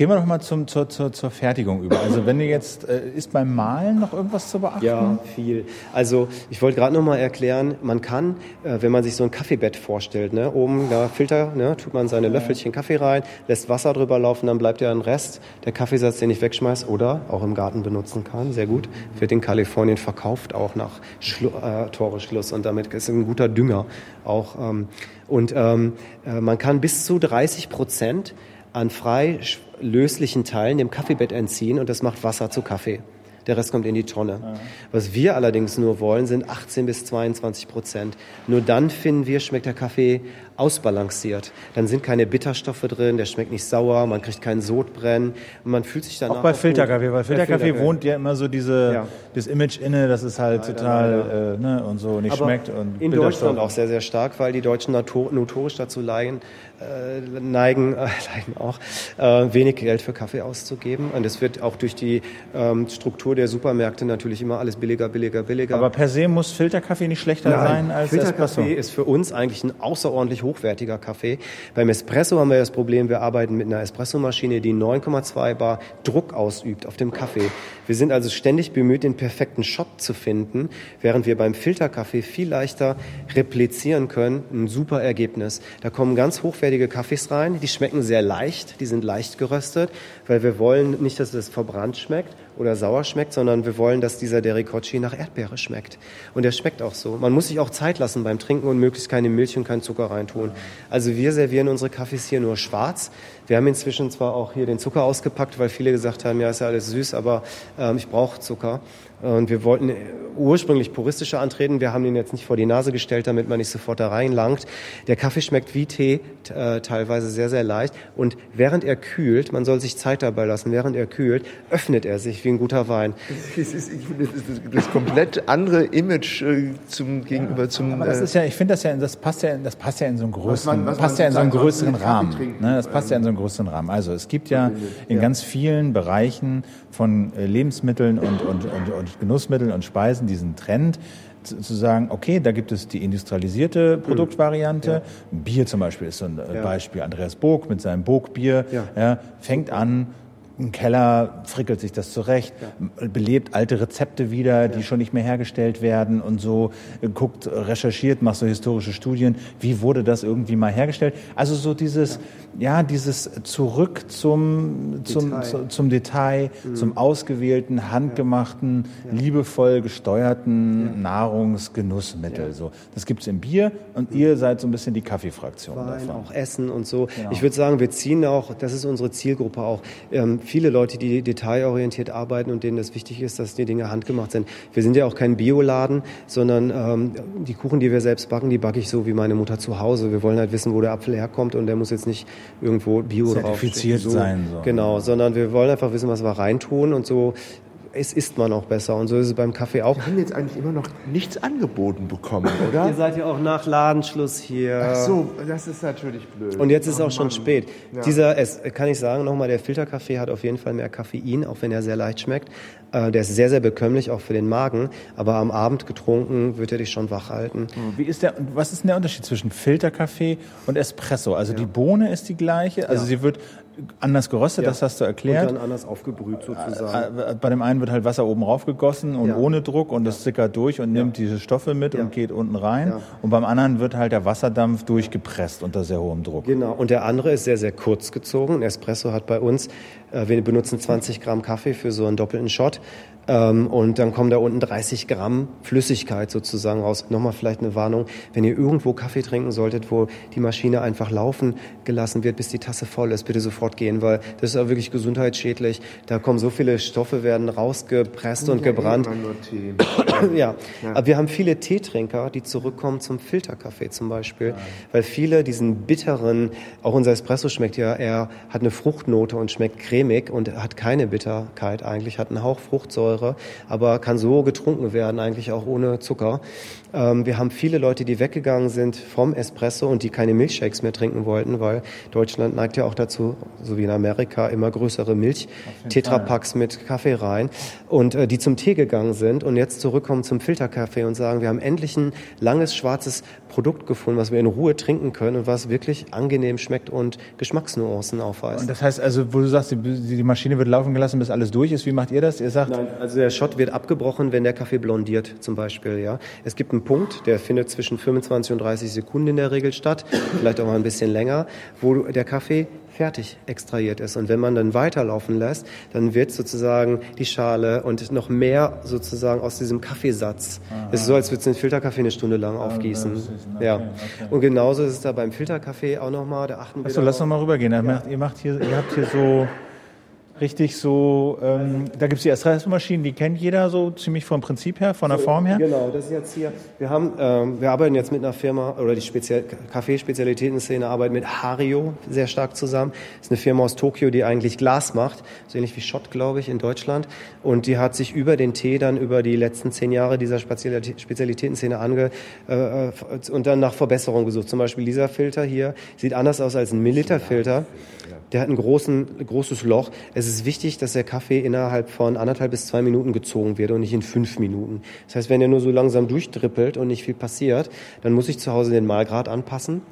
Gehen wir doch mal zum, zur, zur, zur Fertigung über. Also wenn du jetzt, äh, ist beim Malen noch irgendwas zu beachten? Ja, viel. Also ich wollte gerade noch mal erklären, man kann, äh, wenn man sich so ein Kaffeebett vorstellt, ne, oben da Filter, ne, tut man seine Löffelchen Kaffee rein, lässt Wasser drüber laufen, dann bleibt ja ein Rest, der Kaffeesatz, den ich wegschmeiß oder auch im Garten benutzen kann, sehr gut, wird in Kalifornien verkauft, auch nach Schlu äh, Toreschluss und damit ist ein guter Dünger auch. Ähm, und ähm, äh, man kann bis zu 30 Prozent an frei löslichen Teilen dem Kaffeebett entziehen und das macht Wasser zu Kaffee. Der Rest kommt in die Tonne. Ja. Was wir allerdings nur wollen, sind 18 bis 22 Prozent. Nur dann finden wir, schmeckt der Kaffee ausbalanciert. Dann sind keine Bitterstoffe drin, der schmeckt nicht sauer, man kriegt keinen Sodbrennen man fühlt sich dann auch bei Filterkaffee, weil Filterkaffee wohnt ja immer so diese ja. das Image inne, dass es halt ja, total äh, ne, und so nicht Aber schmeckt und in Deutschland auch sehr sehr stark, weil die Deutschen notorisch dazu leiden, äh, neigen, äh, leiden auch, äh, wenig Geld für Kaffee auszugeben. Und es wird auch durch die ähm, Struktur der Supermärkte natürlich immer alles billiger, billiger, billiger. Aber per se muss Filterkaffee nicht schlechter Nein, sein als Filterkaffee Espresso. ist für uns eigentlich ein außerordentlich hochwertiger Kaffee. Beim Espresso haben wir das Problem, wir arbeiten mit einer Espressomaschine, die 9,2 Bar Druck ausübt auf dem Kaffee. Wir sind also ständig bemüht, den perfekten Shot zu finden, während wir beim Filterkaffee viel leichter replizieren können. Ein super Ergebnis. Da kommen ganz hochwertige Kaffees rein, die schmecken sehr leicht, die sind leicht geröstet, weil wir wollen nicht, dass es verbrannt schmeckt oder sauer schmeckt, sondern wir wollen, dass dieser Derikocci nach Erdbeere schmeckt. Und der schmeckt auch so. Man muss sich auch Zeit lassen beim Trinken und möglichst keine Milch und keinen Zucker reintun. Also wir servieren unsere Kaffees hier nur schwarz. Wir haben inzwischen zwar auch hier den Zucker ausgepackt, weil viele gesagt haben, ja, ist ja alles süß, aber ähm, ich brauche Zucker. Und wir wollten ursprünglich puristischer antreten. Wir haben ihn jetzt nicht vor die Nase gestellt, damit man nicht sofort da reinlangt. Der Kaffee schmeckt wie Tee, äh, teilweise sehr, sehr leicht. Und während er kühlt, man soll sich Zeit dabei lassen, während er kühlt, öffnet er sich wie ein guter Wein. Das ist, ich finde, das, ist das komplett andere Image äh, zum, gegenüber zum. Aber das äh, ist ja, ich finde das ja, das passt ja, das passt ja in so einen größeren, was man, was passt ja in so einen größeren Rahmen. Ne? Das passt ja in so einen größeren Rahmen. Also es gibt ja in ganz vielen Bereichen von äh, Lebensmitteln und, und, und, und Genussmitteln und Speisen diesen Trend, zu, sagen, okay, da gibt es die industrialisierte Produktvariante. Ja. Bier zum Beispiel ist so ein äh, ja. Beispiel. Andreas Burg mit seinem Burgbier ja. fängt an, im Keller frickelt sich das zurecht, ja. belebt alte Rezepte wieder, die ja. schon nicht mehr hergestellt werden und so, guckt, recherchiert, macht so historische Studien, wie wurde das irgendwie mal hergestellt. Also so dieses, ja, ja dieses zurück zum, zum, Detail. Zu, zum Detail, mhm. zum ausgewählten, handgemachten, liebevoll gesteuerten Nahrungsgenussmittel. So, das gibt's im Bier und ihr seid so ein bisschen die Kaffeefraktion Wein, davon. auch Essen und so. Genau. Ich würde sagen, wir ziehen auch, das ist unsere Zielgruppe auch, ähm, viele Leute, die detailorientiert arbeiten und denen das wichtig ist, dass die Dinge handgemacht sind. Wir sind ja auch kein Bioladen, sondern ähm, die Kuchen, die wir selbst backen, die backe ich so wie meine Mutter zu Hause. Wir wollen halt wissen, wo der Apfel herkommt und der muss jetzt nicht irgendwo Bio drauf Zertifiziert so, sein. So. Genau, sondern wir wollen einfach wissen, was wir reintun und so es isst man auch besser. Und so ist es beim Kaffee auch. Wir haben jetzt eigentlich immer noch nichts angeboten bekommen, oder? Ihr seid ja auch nach Ladenschluss hier. Ach so, das ist natürlich blöd. Und jetzt ist oh, auch schon Mann. spät. Ja. Dieser, es, kann ich sagen nochmal, der Filterkaffee hat auf jeden Fall mehr Koffein, auch wenn er sehr leicht schmeckt. Äh, der ist sehr, sehr bekömmlich, auch für den Magen. Aber am Abend getrunken wird er dich schon wach halten. Hm, wie ist der, was ist denn der Unterschied zwischen Filterkaffee und Espresso? Also ja. die Bohne ist die gleiche, also ja. sie wird anders geröstet, ja. das hast du erklärt. Und dann anders aufgebrüht sozusagen. Äh, äh, bei dem einen wird halt Wasser oben rauf gegossen und ja. ohne Druck und das sickert durch und nimmt diese Stoffe mit und geht unten rein. Und beim anderen wird halt der Wasserdampf durchgepresst unter sehr hohem Druck. Genau. Und der andere ist sehr, sehr kurz gezogen. Ein Espresso hat bei uns, wir benutzen 20 Gramm Kaffee für so einen doppelten Shot. Ähm, und dann kommen da unten 30 Gramm Flüssigkeit sozusagen raus. Nochmal vielleicht eine Warnung, wenn ihr irgendwo Kaffee trinken solltet, wo die Maschine einfach laufen gelassen wird, bis die Tasse voll ist, bitte sofort gehen, weil das ist auch wirklich gesundheitsschädlich. Da kommen so viele Stoffe, werden rausgepresst und gebrannt. ja. ja, aber wir haben viele Teetrinker, die zurückkommen zum Filterkaffee zum Beispiel, ja. weil viele diesen bitteren, auch unser Espresso schmeckt ja, er hat eine Fruchtnote und schmeckt cremig und hat keine Bitterkeit eigentlich, hat einen Hauch Fruchtsäure Kohlensäure, aber kann so getrunken werden, eigentlich auch ohne Zucker. Ähm, wir haben viele Leute, die weggegangen sind vom Espresso und die keine Milchshakes mehr trinken wollten, weil Deutschland neigt ja auch dazu, so wie in Amerika, immer größere Milch-Tetrapacks mit Kaffee rein und äh, die zum Tee gegangen sind und jetzt zurückkommen zum Filterkaffee und sagen, wir haben endlich ein langes schwarzes Produkt gefunden, was wir in Ruhe trinken können und was wirklich angenehm schmeckt und Geschmacksnuancen aufweist. Und das heißt also, wo du sagst, die, die Maschine wird laufen gelassen, bis alles durch ist, wie macht ihr das? Ihr sagt... Nein, also der Shot wird abgebrochen, wenn der Kaffee blondiert zum Beispiel. Ja, Es gibt einen Punkt, der findet zwischen 25 und 30 Sekunden in der Regel statt, vielleicht auch mal ein bisschen länger, wo der Kaffee fertig extrahiert ist. Und wenn man dann weiterlaufen lässt, dann wird sozusagen die Schale und noch mehr sozusagen aus diesem Kaffeesatz. Es ist so, als würde es den Filterkaffee eine Stunde lang aufgießen. Okay, ja. Okay. Und genauso ist es da beim Filterkaffee auch nochmal. Da achten wir Achso, lass noch mal rübergehen. Ja. Ihr, macht hier, ihr habt hier so richtig so, ähm, da gibt es die Espressomaschinen, die kennt jeder so ziemlich vom Prinzip her, von der so, Form her. Genau, das ist jetzt hier, wir haben, ähm, wir arbeiten jetzt mit einer Firma, oder die Spezial Kaffeespezialitäten-Szene arbeitet mit Hario sehr stark zusammen. Das ist eine Firma aus Tokio, die eigentlich Glas macht, so ähnlich wie Schott, glaube ich, in Deutschland. Und die hat sich über den Tee dann über die letzten zehn Jahre dieser Spezialitäten-Szene ange, äh, äh, und dann nach Verbesserung gesucht. Zum Beispiel dieser Filter hier sieht anders aus als ein Milliliter-Filter. Der hat ein großen, großes Loch. Es ist wichtig, dass der Kaffee innerhalb von anderthalb bis zwei Minuten gezogen wird und nicht in fünf Minuten. Das heißt, wenn er nur so langsam durchdrippelt und nicht viel passiert, dann muss ich zu Hause den Mahlgrad anpassen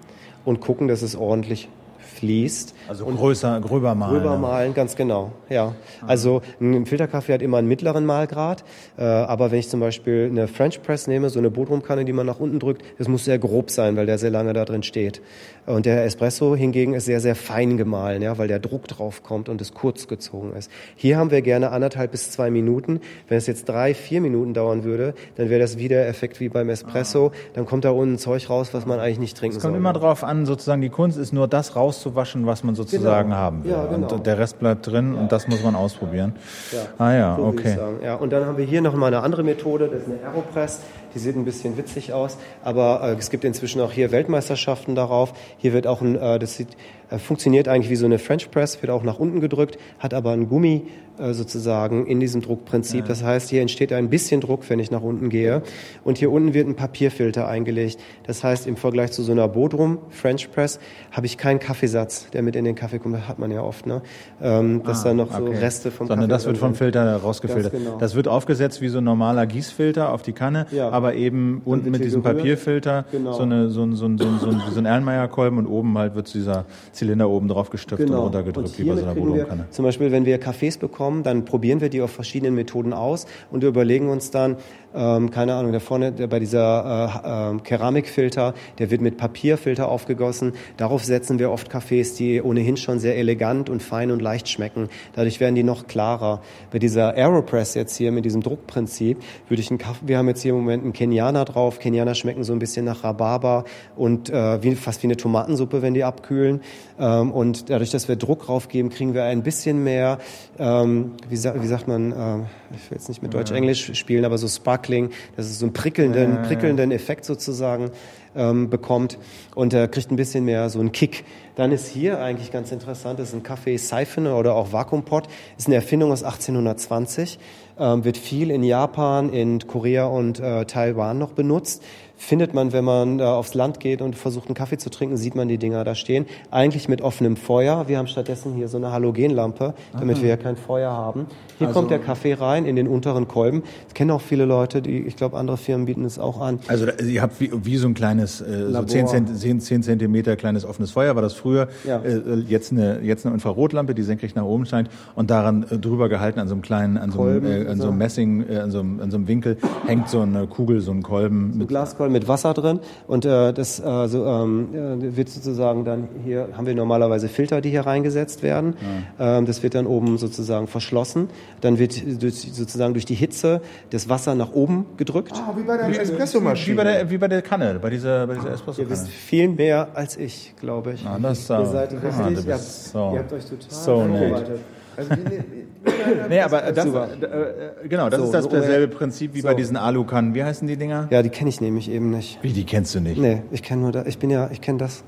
und gucken, dass es ordentlich fließt. Also und größer, gröber malen. Gröber malen, ganz genau, ja. Also ein Filterkaffee hat immer einen mittleren Mahlgrad, äh, aber wenn ich zum Beispiel eine French Press nehme, so eine Bodrumkanne, die man nach unten drückt, das muss sehr grob sein, weil der sehr lange da drin steht. Und der Espresso hingegen ist sehr, sehr fein gemahlen, ja, weil der Druck drauf kommt und es kurz gezogen ist. Hier haben wir gerne anderthalb bis zwei Minuten. Wenn es jetzt drei, vier Minuten dauern würde, dann wäre das wieder Effekt wie beim Espresso. Dann kommt da unten Zeug raus, was man eigentlich nicht trinken soll. Es kommt soll. immer drauf an, sozusagen die Kunst ist nur das rauszuwaschen, was man sozusagen genau. haben will. Ja, genau. Und der Rest bleibt drin ja. und das muss man ausprobieren. Ja. Ah ja, so okay. Ja, und dann haben wir hier noch mal eine andere Methode, das ist eine Aeropress. Die sieht ein bisschen witzig aus, aber äh, es gibt inzwischen auch hier Weltmeisterschaften darauf. Hier wird auch ein, äh, das sieht, äh, funktioniert eigentlich wie so eine French Press, wird auch nach unten gedrückt, hat aber ein Gummi äh, sozusagen in diesem Druckprinzip. Das heißt, hier entsteht ein bisschen Druck, wenn ich nach unten gehe. Und hier unten wird ein Papierfilter eingelegt. Das heißt, im Vergleich zu so einer Bodrum French Press habe ich keinen Kaffeesatz der mit in den Kaffee kommt, das hat man ja oft, ne? Ähm, dass da noch so Ah, Okay. Reste vom Sondern Kaffee das wird vom. Filter rausgefiltert. Ganz genau. Das wird aufgesetzt wie so ein normaler Gießfilter auf die Kanne, Ja. Aber eben unten mit diesem gerührt. Papierfilter Genau. so, eine, so, ein, so, ein, so, ein, so, ein, so ein Erlenmeyer-Kolben und oben halt wird dieser Zylinder oben drauf gestopft und runtergedrückt, wie bei so einer Genau. Volumenkanne. zum Beispiel, wenn wir Kaffees bekommen, dann probieren wir die auf verschiedenen Methoden aus und überlegen uns dann, ähm, keine Ahnung, da vorne der, bei dieser äh, äh, Keramikfilter, der wird mit Papierfilter aufgegossen. Darauf setzen wir oft Kaffees, die ohnehin schon sehr elegant und fein und leicht schmecken. Dadurch werden die noch klarer. Bei dieser Aeropress jetzt hier mit diesem Druckprinzip würde ich einen Kaffee, wir haben jetzt hier im Moment einen Kenianer drauf. Kenianer schmecken so ein bisschen nach Rhabarber und äh, wie, fast wie eine Tomatensuppe, wenn die abkühlen. Ähm, und dadurch, dass wir Druck draufgeben, kriegen wir ein bisschen mehr, ähm, wie, sa wie sagt man, ähm, ich will jetzt nicht mit Deutsch-Englisch spielen, aber so Sparkling, dass es so einen prickelnden, prickelnden Effekt sozusagen ähm, bekommt und er kriegt ein bisschen mehr so einen Kick. Dann ist hier eigentlich ganz interessant, das ist ein Kaffee Siphon oder auch Vakuumpot, ist eine Erfindung aus 1820, ähm, wird viel in Japan, in Korea und äh, Taiwan noch benutzt. Findet man, wenn man äh, aufs Land geht und versucht, einen Kaffee zu trinken, sieht man die Dinger da stehen. Eigentlich mit offenem Feuer. Wir haben stattdessen hier so eine Halogenlampe, damit wir ja kein Feuer haben. Hier kommt der Kaffee rein in den unteren Kolben. Das kennen auch viele Leute, die, ich glaube, andere Firmen bieten es auch an. Also da- ihr habt wie, wie so ein kleines, äh, so Labor. 10, Zent, 10, 10 Zentimeter kleines offenes Feuer, war das früher. Ja. Äh, jetzt, eine, jetzt eine Infrarotlampe, die senkrecht nach oben scheint und daran äh, drüber gehalten an so einem kleinen, an so einem, Kolben, äh, an so einem Messing, äh, an, so einem, an so einem Winkel hängt so eine Kugel, so ein Kolben mit Glaskolben mit Wasser drin und äh, das äh, so, ähm, äh, wird sozusagen dann hier haben wir normalerweise Filter, die hier reingesetzt werden. Ähm, das wird dann oben sozusagen verschlossen. Dann wird durch, sozusagen durch die Hitze das Wasser nach oben gedrückt. Ah, wie bei der wie bei Espressomaschine. der wie bei der Kanne, bei dieser bei dieser Ihr Espresso wisst Kanne. viel mehr als ich, glaube ich. Ah, das, Ihr seid ah, richtig, ihr, habt, so- ihr habt euch total so nett. Also, wie- Nee, aber das, äh, äh, genau, das So, ist das so, selbe Prinzip wie so. bei diesen Alukannen. Wie heißen die Dinger? Ja, die kenne ich nämlich eben nicht. Wie, die kennst du nicht? Nee, ich kenne nur da. Ich bin ja, ich kenne das.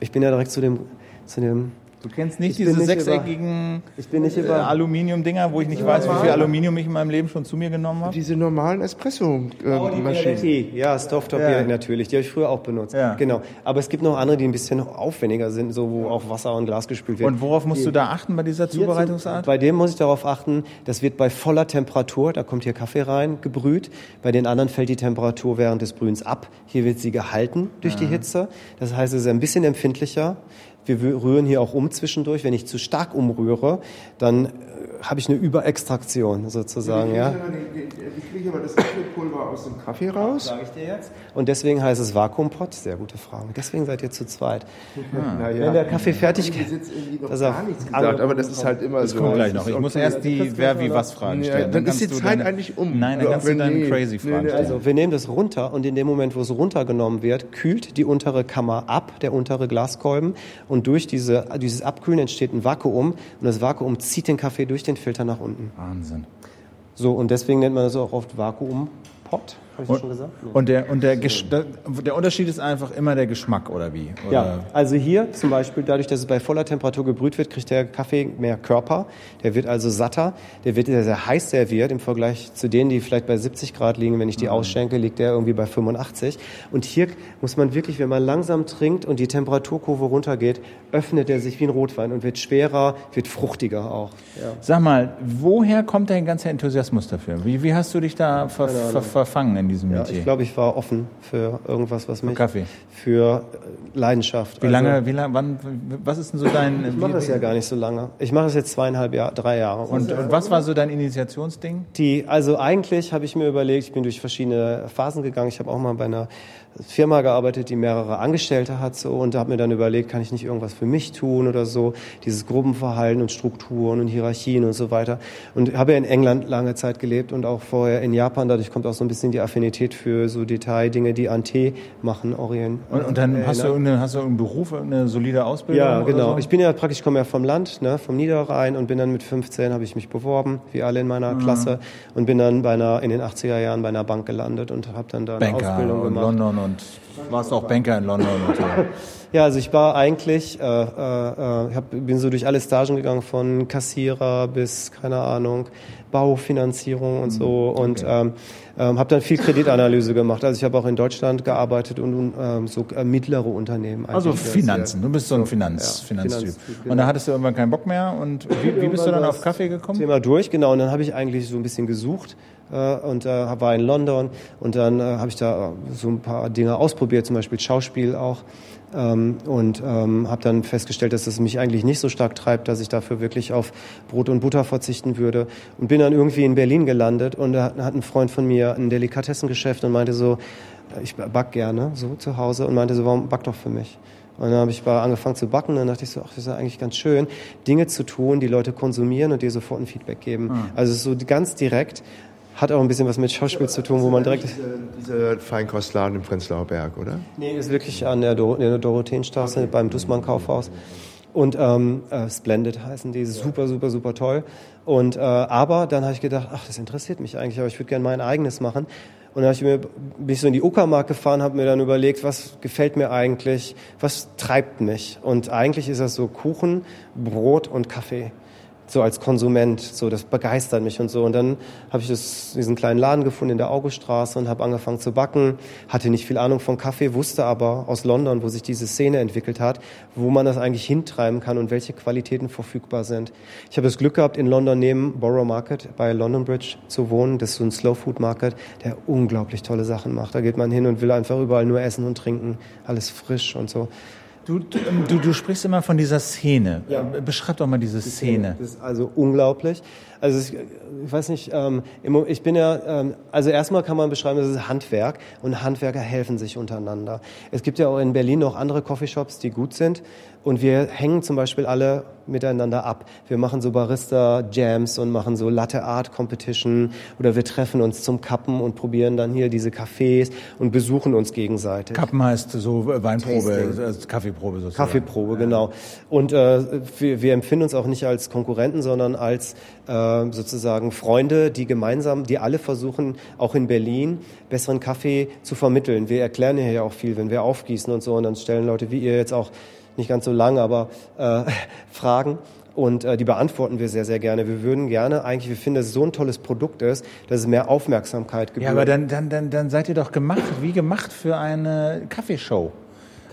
Ich bin ja direkt zu dem, zu dem. Du kennst nicht Ich diese nicht sechseckigen Ich bin nicht äh, über. Aluminium-Dinger, wo ich nicht weiß, wie viel Aluminium ich in meinem Leben schon zu mir genommen habe? Diese normalen Espresso-Maschinen. Benedetti. Ja, Stovetop Ja. ja. natürlich. Die habe ich früher auch benutzt. Ja. Genau. Aber es gibt noch andere, die ein bisschen aufwendiger sind, so wo auch Wasser und Glas gespült wird. Und worauf musst du da achten bei dieser Zubereitungsart? Bei dem muss ich darauf achten, das wird bei voller Temperatur, da kommt hier Kaffee rein, gebrüht. Bei den anderen fällt die Temperatur während des Brühens ab. Hier wird sie gehalten durch die Hitze. Das heißt, es ist ein bisschen empfindlicher. Wir rühren hier auch um zwischendurch. Wenn ich zu stark umrühre, dann habe ich eine Überextraktion sozusagen. Ja. Wie kriege ich aber das Kaffeepulver aus dem Kaffee raus? Sage ich dir jetzt. Und deswegen heißt es Vakuumpot. Sehr gute Frage. Deswegen seid ihr zu zweit. Naja. Wenn der Kaffee fertig Ich Pass auf. gar nichts gesagt, aber das ist halt immer so. Kommt gleich Das noch. ist Ich muss okay. erst die Wer wie was Fragen Ja, stellen. dann ist kannst die du Zeit deine- eigentlich um. Nein, dann Ja, kannst du deine nee. crazy Nee, Fragen nee, stellen. Also wir nehmen das runter und in dem Moment, wo es runtergenommen wird, kühlt die untere Kammer ab, der untere Glaskolben und durch diese, dieses Abkühlen entsteht ein Vakuum und das Vakuum zieht den Kaffee durch den Filter nach unten. Wahnsinn. So und deswegen nennt man das auch oft Vakuumpot. Habe ich das schon gesagt? Nee. Und der, und der, der, Unterschied ist einfach immer der Geschmack, oder wie? Oder? Ja, also hier zum Beispiel, dadurch, dass es bei voller Temperatur gebrüht wird, kriegt der Kaffee mehr Körper. Der wird also satter. Der wird sehr, sehr heiß serviert im Vergleich zu denen, die vielleicht bei 70 Grad liegen. Wenn ich die ausschenke, liegt der irgendwie bei 85. Und hier muss man wirklich, wenn man langsam trinkt und die Temperaturkurve runtergeht, öffnet er sich wie ein Rotwein und wird schwerer, wird fruchtiger auch. Ja. Sag mal, woher kommt dein ganzer Enthusiasmus dafür? Wie, wie hast du dich da ver, ver, verfangen in diesem Ja, Metier? ich glaube, ich war offen für irgendwas, was mich Kaffee. für äh, Leidenschaft. wie Also- lange, wie lange, wann, was ist denn so dein... Ich mache das ja gar nicht so lange. Ich mache das jetzt zweieinhalb Jahre, drei Jahre. und, und was war so dein Initiationsding? Die, also eigentlich habe ich mir überlegt, ich bin durch verschiedene Phasen gegangen. Ich habe auch mal bei einer Firma gearbeitet, die mehrere Angestellte hat so und habe mir dann überlegt, kann ich nicht irgendwas für mich tun oder so, dieses Gruppenverhalten und Strukturen und Hierarchien und so weiter. Und habe ja in England lange Zeit gelebt und auch vorher in Japan. Dadurch kommt auch so ein bisschen die Affinität für so Detaildinge, die an Tee machen, Orient. Und, und dann hast du, irgendeine, hast du einen Beruf, eine solide Ausbildung? Ja, genau. So? Ich bin ja praktisch, komme ja vom Land, ne, vom Niederrhein und bin dann mit 15 habe ich mich beworben, wie alle in meiner Klasse und bin dann bei einer in den 80er Jahren bei einer Bank gelandet und habe dann da eine Banker Ausbildung gemacht. London und warst auch Banker in London und so. Ja, also ich war eigentlich, äh, äh, ich hab, bin so durch alle Stagen gegangen, von Kassierer bis, keine Ahnung, Baufinanzierung und so und ähm, ähm, habe dann viel Kreditanalyse gemacht. Also ich habe auch in Deutschland gearbeitet und ähm, so äh, mittlere Unternehmen. Also. Finanzen, du bist so ein Finanz, ja, Finanztyp. Finanztyp, Und da hattest du irgendwann keinen Bock mehr und wie, wie bist du dann auf Kaffee gekommen? Thema durch, genau. Und dann habe ich eigentlich so ein bisschen gesucht äh, und äh, war in London und dann äh, habe ich da äh, so ein paar Dinge ausprobiert, zum Beispiel Schauspiel auch. Ähm, und ähm, habe dann festgestellt, dass es mich eigentlich nicht so stark treibt, dass ich dafür wirklich auf Brot und Butter verzichten würde. Und bin dann irgendwie in Berlin gelandet und da hat ein Freund von mir ein Delikatessengeschäft und meinte so, äh, ich back gerne so zu Hause und meinte so, warum back doch für mich? Und dann habe ich mal angefangen zu backen und dann dachte ich so, ach, das ist ja eigentlich ganz schön, Dinge zu tun, die Leute konsumieren und dir sofort ein Feedback geben. Also es ist so ganz direkt, hat auch ein bisschen was mit Schauspiel zu tun, wo man direkt... Diese, diese Feinkostladen im Prenzlauer Berg, oder? Nee, ist wirklich an der, Dor der Dorotheenstraße beim Dussmann Kaufhaus. Und ähm, äh, Splendid heißen die, super, super, super toll. Und äh, aber dann habe ich gedacht, ach, das interessiert mich eigentlich, aber ich würde gerne mein eigenes machen. Und dann habe ich mir, bin ich so in die Uckermark gefahren, habe mir dann überlegt, was gefällt mir eigentlich, was treibt mich. Und eigentlich ist das so Kuchen, Brot und Kaffee so als Konsument, so das begeistert mich und so. Und dann habe ich das, diesen kleinen Laden gefunden in der Auguststraße und habe angefangen zu backen. Hatte nicht viel Ahnung von Kaffee, wusste aber aus London, wo sich diese Szene entwickelt hat, wo man das eigentlich hintreiben kann und welche Qualitäten verfügbar sind. Ich habe das Glück gehabt, in London neben Borough Market bei London Bridge zu wohnen. Das ist so ein Slow Food Market, der unglaublich tolle Sachen macht. Da geht man hin und will einfach überall nur essen und trinken, alles frisch und so. Du, du, du, du sprichst immer von dieser Szene. Beschreib doch mal diese Szene. Das ist also unglaublich. Also ich, ich weiß nicht, ähm, ich bin ja, ähm, also erstmal kann man beschreiben, das ist Handwerk und Handwerker helfen sich untereinander. Es gibt ja auch in Berlin noch andere Coffeeshops, die gut sind und wir hängen zum Beispiel alle miteinander ab. Wir machen so Barista-Jams und machen so Latte-Art-Competition oder wir treffen uns zum Kappen und probieren dann hier diese Cafés und besuchen uns gegenseitig. Kappen heißt so Weinprobe, also Kaffeeprobe sozusagen. Kaffeeprobe, genau. Und äh, wir, wir empfinden uns auch nicht als Konkurrenten, sondern als äh, sozusagen Freunde, die gemeinsam, die alle versuchen, auch in Berlin besseren Kaffee zu vermitteln. Wir erklären hier ja auch viel, wenn wir aufgießen und so, und dann stellen Leute wie ihr jetzt auch nicht ganz so lang, aber äh, Fragen. Und äh, die beantworten wir sehr, sehr gerne. Wir würden gerne eigentlich, wir finden, dass es so ein tolles Produkt ist, dass es mehr Aufmerksamkeit gebührt. Ja, aber dann, dann, dann, dann seid ihr doch gemacht, wie gemacht für eine Kaffeeshow.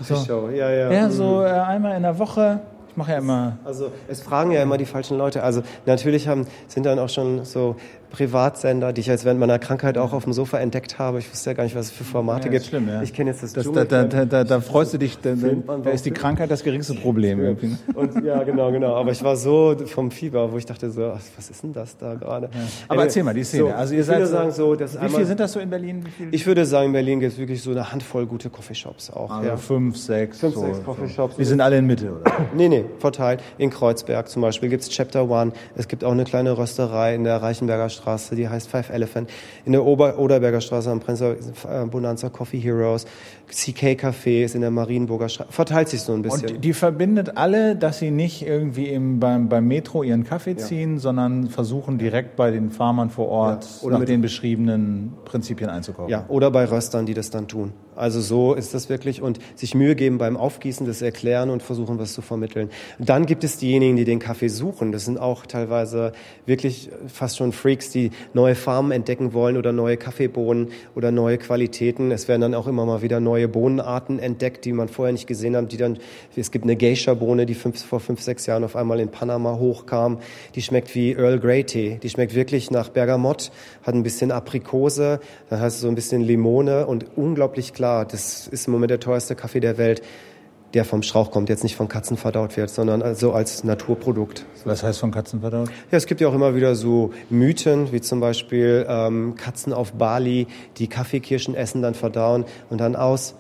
Show. Ja, ja. Ja, so äh, einmal in der Woche. Ich mache ja immer. Also es fragen ja immer die falschen Leute. Also natürlich haben, sind dann auch schon so Privatsender, die ich jetzt während meiner Krankheit auch auf dem Sofa entdeckt habe. Ich wusste ja gar nicht, was es für Formate Ja, gibt. schlimm, ja. Ich kenne jetzt das, Das, da, da, da, da, freust du dich, da, da, ist die. Krankheit das geringste Problem. irgendwie. Und ja, genau, genau. Aber ich war so vom Fieber, wo ich dachte so, ach, was ist denn das da gerade? Aber erzähl mal die Szene. So, also ihr seid so- sagen so, dass Wie einmal, viel sind das so in Berlin? Ich würde sagen, in Berlin gibt es wirklich so eine Handvoll gute Coffeeshops auch. also ja. fünf, sechs. Fünf, so, sechs Coffeeshops. Die sind alle in Mitte, oder? Nee, nee, verteilt. In Kreuzberg zum Beispiel gibt's Chapter One. Es gibt auch eine kleine Rösterei in der Reichenberger Straße, die heißt Five Elephant. In der Ober Oderberger Straße am Prenzlauer äh, Bonanza Coffee Heroes. CK Café ist in der Marienburger Straße. Verteilt sich so ein bisschen. Und die, verbindet alle, dass sie nicht irgendwie im, beim, beim Metro ihren Kaffee ziehen, sondern versuchen direkt bei den Farmern vor Ort Ja, oder nach mit- den beschriebenen Prinzipien einzukaufen. Ja, oder bei Röstern, die das dann tun. Also so ist das wirklich und sich Mühe geben beim Aufgießen, das erklären und versuchen, was zu vermitteln. Dann gibt es diejenigen, die den Kaffee suchen. Das sind auch teilweise wirklich fast schon Freaks, die neue Farmen entdecken wollen oder neue Kaffeebohnen oder neue Qualitäten. Es werden dann auch immer mal wieder neue Bohnenarten entdeckt, die man vorher nicht gesehen hat. Die dann, es gibt eine Geisha-Bohne, die fünf, vor fünf, sechs Jahren auf einmal in Panama hochkam. Die schmeckt wie Earl Grey Tee. Die schmeckt wirklich nach Bergamott, hat ein bisschen Aprikose, dann hast du so ein bisschen Limone und unglaublich klar. Das ist im Moment der teuerste Kaffee der Welt, der vom Strauch kommt, jetzt nicht von Katzen verdaut wird, sondern also als Naturprodukt. Was heißt von Katzen verdaut? Ja, es gibt ja auch immer wieder so Mythen, wie zum Beispiel ähm, Katzen auf Bali, die Kaffeekirschen essen, dann verdauen und dann aus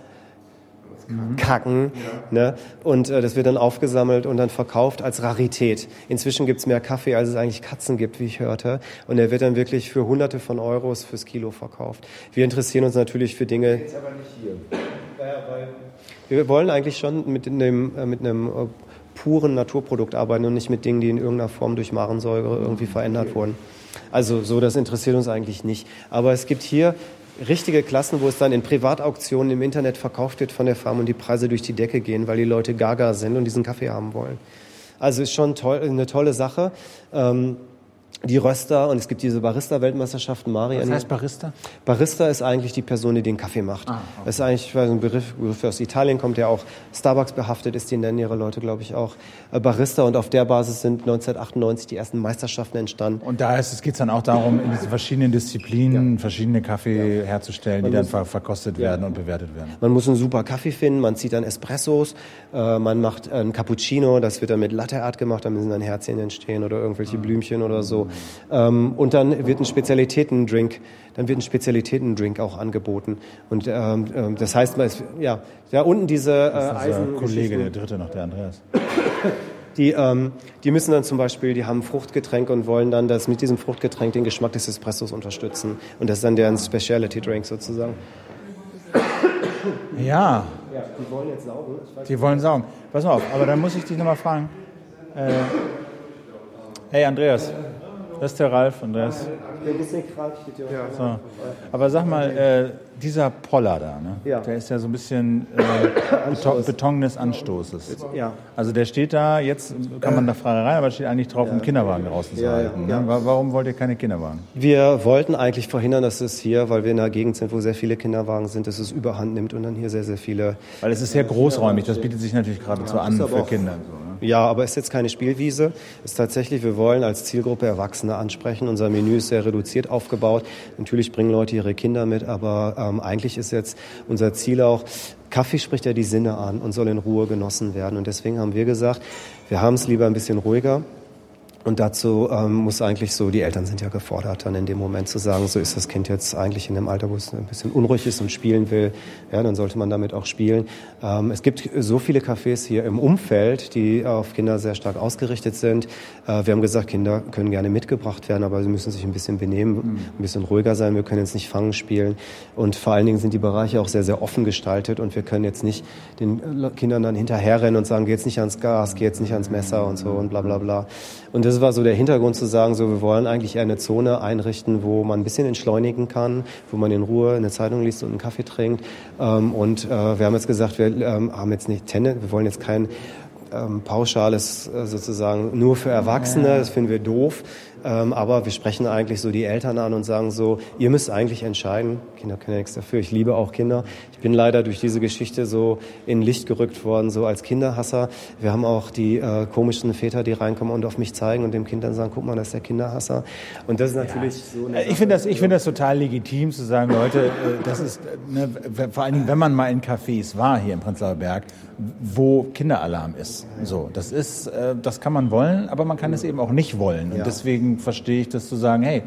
kacken. Ne? Und äh, das wird dann aufgesammelt und dann verkauft als Rarität. Inzwischen gibt's mehr Kaffee, als es eigentlich Katzen gibt, wie ich hörte. Und der wird dann wirklich für Hunderte von Euros fürs Kilo verkauft. Wir interessieren uns natürlich für Dinge. Jetzt aber nicht hier. Wir wollen eigentlich schon mit einem, äh, mit einem äh, puren Naturprodukt arbeiten und nicht mit Dingen, die in irgendeiner Form durch Marensäure irgendwie verändert wurden. Also so, das interessiert uns eigentlich nicht. Aber es gibt hier richtige Klassen, wo es dann in Privatauktionen im Internet verkauft wird von der Farm und die Preise durch die Decke gehen, weil die Leute gaga sind und diesen Kaffee haben wollen. Also ist schon toll, eine tolle Sache. Ähm, die Röster und es gibt diese Barista-Weltmeisterschaften. Marian. Was heißt Barista? Barista ist eigentlich die Person, die den Kaffee macht. Ah, okay. Das ist eigentlich ein Begriff, Begriff aus Italien kommt, der auch Starbucks behaftet ist. Die nennen ihre Leute, glaube ich, auch äh, Barista. Und auf der Basis sind 1998 die ersten Meisterschaften entstanden. Und da geht es dann auch darum, in diesen verschiedenen Disziplinen ja. verschiedene Kaffee ja. herzustellen, man die muss, dann verkostet ja. werden und bewertet werden. Man muss einen super Kaffee finden. Man zieht dann Espressos. Äh, man macht einen Cappuccino. Das wird dann mit Latte Art gemacht. Da müssen dann Herzchen entstehen oder irgendwelche ah. Blümchen oder so. Ähm, und dann wird ein Spezialitätendrink, dann wird ein Spezialitätendrink auch angeboten. Und ähm, ähm das heißt, ja, da unten diese äh, Eisen Kollege, der dritte noch, der Andreas. Die, ähm, die müssen dann zum Beispiel, die haben Fruchtgetränk und wollen dann das mit diesem Fruchtgetränk den Geschmack des Espressos unterstützen. Und das ist dann deren Speciality Drink sozusagen. Ja. ja die wollen jetzt saugen. Die wollen saugen. Pass mal auf, aber dann muss ich dich nochmal fragen. Äh, hey Andreas, das ist der Ralf und das. Ich bin ein bisschen krank, ja. so. Aber sag mal, äh, dieser Poller da, ne? Ja. der ist ja so ein bisschen äh, Beton, Beton des Anstoßes. Ja. Also der steht da, jetzt kann man da frei rein, aber steht eigentlich drauf, ja. um Kinderwagen draußen zu halten. Ne? Warum wollt ihr keine Kinderwagen? Wir wollten eigentlich verhindern, dass es hier, weil wir in einer Gegend sind, wo sehr viele Kinderwagen sind, dass es überhand nimmt und dann hier sehr, sehr viele. Weil es ist sehr großräumig, das bietet sich natürlich geradezu an für Kinder. So, ne? Ja, aber es ist jetzt keine Spielwiese. Es ist tatsächlich, wir wollen als Zielgruppe Erwachsene ansprechen. Unser Menü ist sehr reduziert aufgebaut. Natürlich bringen Leute ihre Kinder mit, aber ähm, eigentlich ist jetzt unser Ziel auch, Kaffee spricht ja die Sinne an und soll in Ruhe genossen werden. Und deswegen haben wir gesagt, wir haben es lieber ein bisschen ruhiger. Und dazu ähm, muss eigentlich so, die Eltern sind ja gefordert, dann in dem Moment zu sagen, so ist das Kind jetzt eigentlich in einem Alter, wo es ein bisschen unruhig ist und spielen will, ja, dann sollte man damit auch spielen. Ähm, es gibt so viele Cafés hier im Umfeld, die auf Kinder sehr stark ausgerichtet sind. Äh, wir haben gesagt, Kinder können gerne mitgebracht werden, aber sie müssen sich ein bisschen benehmen, mhm. ein bisschen ruhiger sein. Wir können jetzt nicht fangen spielen. Und vor allen Dingen sind die Bereiche auch sehr, sehr offen gestaltet und wir können jetzt nicht den Kindern dann hinterherrennen und sagen, geh jetzt nicht ans Gas, geh jetzt nicht ans Messer und so und bla bla bla. Und das war so der Hintergrund zu sagen, so wir wollen eigentlich eine Zone einrichten, wo man ein bisschen entschleunigen kann, wo man in Ruhe eine Zeitung liest und einen Kaffee trinkt. Ähm, und äh, wir haben jetzt gesagt, wir ähm, haben jetzt nicht Tennis, wir wollen jetzt kein ähm, pauschales äh, sozusagen nur für Erwachsene, das finden wir doof. Ähm, aber wir sprechen eigentlich so die Eltern an und sagen so, ihr müsst eigentlich entscheiden. Kinder können ja nichts dafür. Ich liebe auch Kinder. Ich bin leider durch diese Geschichte so in Licht gerückt worden, so als Kinderhasser. Wir haben auch die äh, komischen Väter, die reinkommen und auf mich zeigen und dem Kind dann sagen, guck mal, das ist der Kinderhasser. Und das ist natürlich ja. so. Eine ich finde das, ich finde das total legitim zu sagen, Leute, äh, das ist, ne, vor allen Dingen, wenn man mal in Cafés war hier im Prenzlauer Berg, wo Kinderalarm ist. So, das ist, äh, das kann man wollen, aber man kann es eben auch nicht wollen. Und ja. Verstehe ich das zu sagen, hey,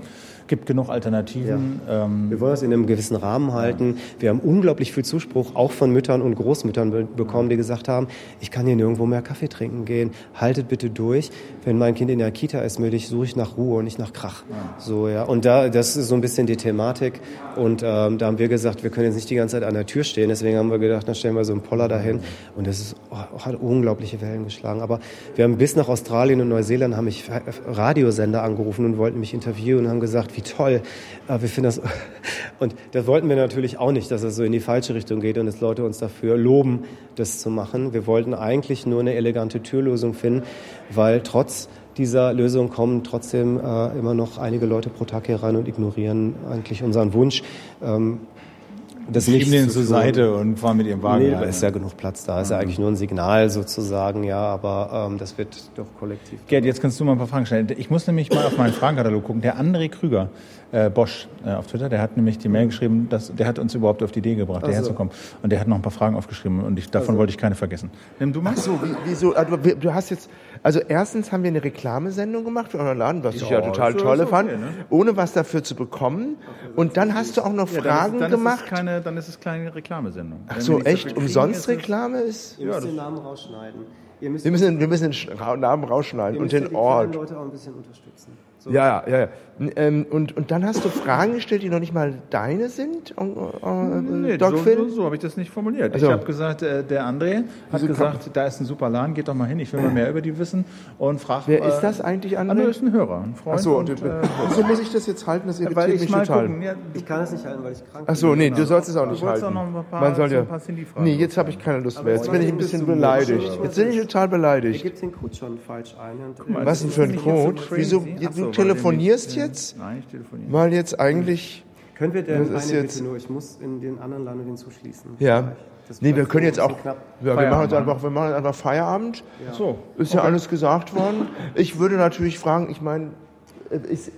gibt genug Alternativen. Ja. Ähm wir wollen es in einem gewissen Rahmen halten. Wir haben unglaublich viel Zuspruch, auch von Müttern und Großmüttern be bekommen, die gesagt haben, ich kann hier nirgendwo mehr Kaffee trinken gehen. Haltet bitte durch. Wenn mein Kind in der Kita ist, möchte ich, suche ich nach Ruhe und nicht nach Krach. Ja. So, ja. Und da, das ist so ein bisschen die Thematik. Und ähm, da haben wir gesagt, wir können jetzt nicht die ganze Zeit an der Tür stehen. Deswegen haben wir gedacht, dann stellen wir so einen Poller dahin. Und das ist, oh, hat unglaubliche Wellen geschlagen. Aber wir haben bis nach Australien und Neuseeland haben mich Radiosender angerufen und wollten mich interviewen und haben gesagt, wie toll. Wir finden das, und das wollten wir natürlich auch nicht, dass es so in die falsche Richtung geht und dass Leute uns dafür loben, das zu machen. Wir wollten eigentlich nur eine elegante Türlösung finden, weil trotz dieser Lösung kommen trotzdem äh, immer noch einige Leute pro Tag hier rein und ignorieren eigentlich unseren Wunsch, ähm, das nicht den zur Seite und fahren mit ihrem Wagen. Nee, da ist ja genug Platz da. Ist ja eigentlich nur ein Signal sozusagen, ja, aber ähm, das wird doch kollektiv. Gerd, jetzt kannst du mal ein paar Fragen stellen. Ich muss nämlich mal auf meinen Fragenkatalog gucken. Der André Krüger, äh, Bosch äh, auf Twitter, der hat nämlich die Mail geschrieben, dass, der hat uns überhaupt auf die Idee gebracht, also. hierher zu kommen. Und der hat noch ein paar Fragen aufgeschrieben und ich, davon also. wollte ich keine vergessen. Nimm du mal. Ach so, wie, wieso? Also, du hast jetzt, also erstens haben wir eine Reklamesendung gemacht für euren Laden, was ich ja, total toll okay, fand, ne? ohne was dafür zu bekommen. Und dann hast du auch noch Fragen ja, dann ist, dann gemacht. Ist keine, dann ist es keine Reklamesendung. Ach so, echt? Umsonst Reklame ist? Ihr müsst den Namen rausschneiden. wir, müssen, wir müssen den Namen rausschneiden und den Ort. Leute auch ein bisschen unterstützen. Ja, ja, ja. ja. Ähm, und, und dann hast du Fragen gestellt, die noch nicht mal deine sind, äh, äh, Nee, Doc so, Phil? so, so habe ich das nicht formuliert. Also- Ich habe gesagt, äh, der André hat gesagt, da ist ein super Laden, geht doch mal hin, ich will mal mehr über die wissen und frag. Wer äh, ist das eigentlich, André André? ist ein Hörer, ein Freund. Achso, und, und, äh, wieso muss ich das jetzt halten? Das weil irritiert ich mich mal total. gucken. Ja, Ich kann es nicht halten, weil ich krank Ach so, nee, du sollst es auch nicht halten. auch noch ein paar- Man soll so ja. ein paar Nee, jetzt habe ich keine Lust mehr. Jetzt bin ich ein bisschen beleidigt. Jetzt bin ich total beleidigt. gebt den Code schon falsch ein. Was denn das für ein so Code? Wieso? Ach Du so, telefonierst äh, jetzt? Nein, ich telefoniere. Mal jetzt eigentlich. Können wir denn Das eine jetzt- Bitte nur? Ich muss in den anderen Laden hinzuschließen. Ja. Das Nee, wir können so jetzt auch. Ja, wir Feierabend machen jetzt einfach, wir machen jetzt einfach Feierabend. So. Ist ja alles gesagt worden. Ich würde natürlich fragen, ich meine, ist,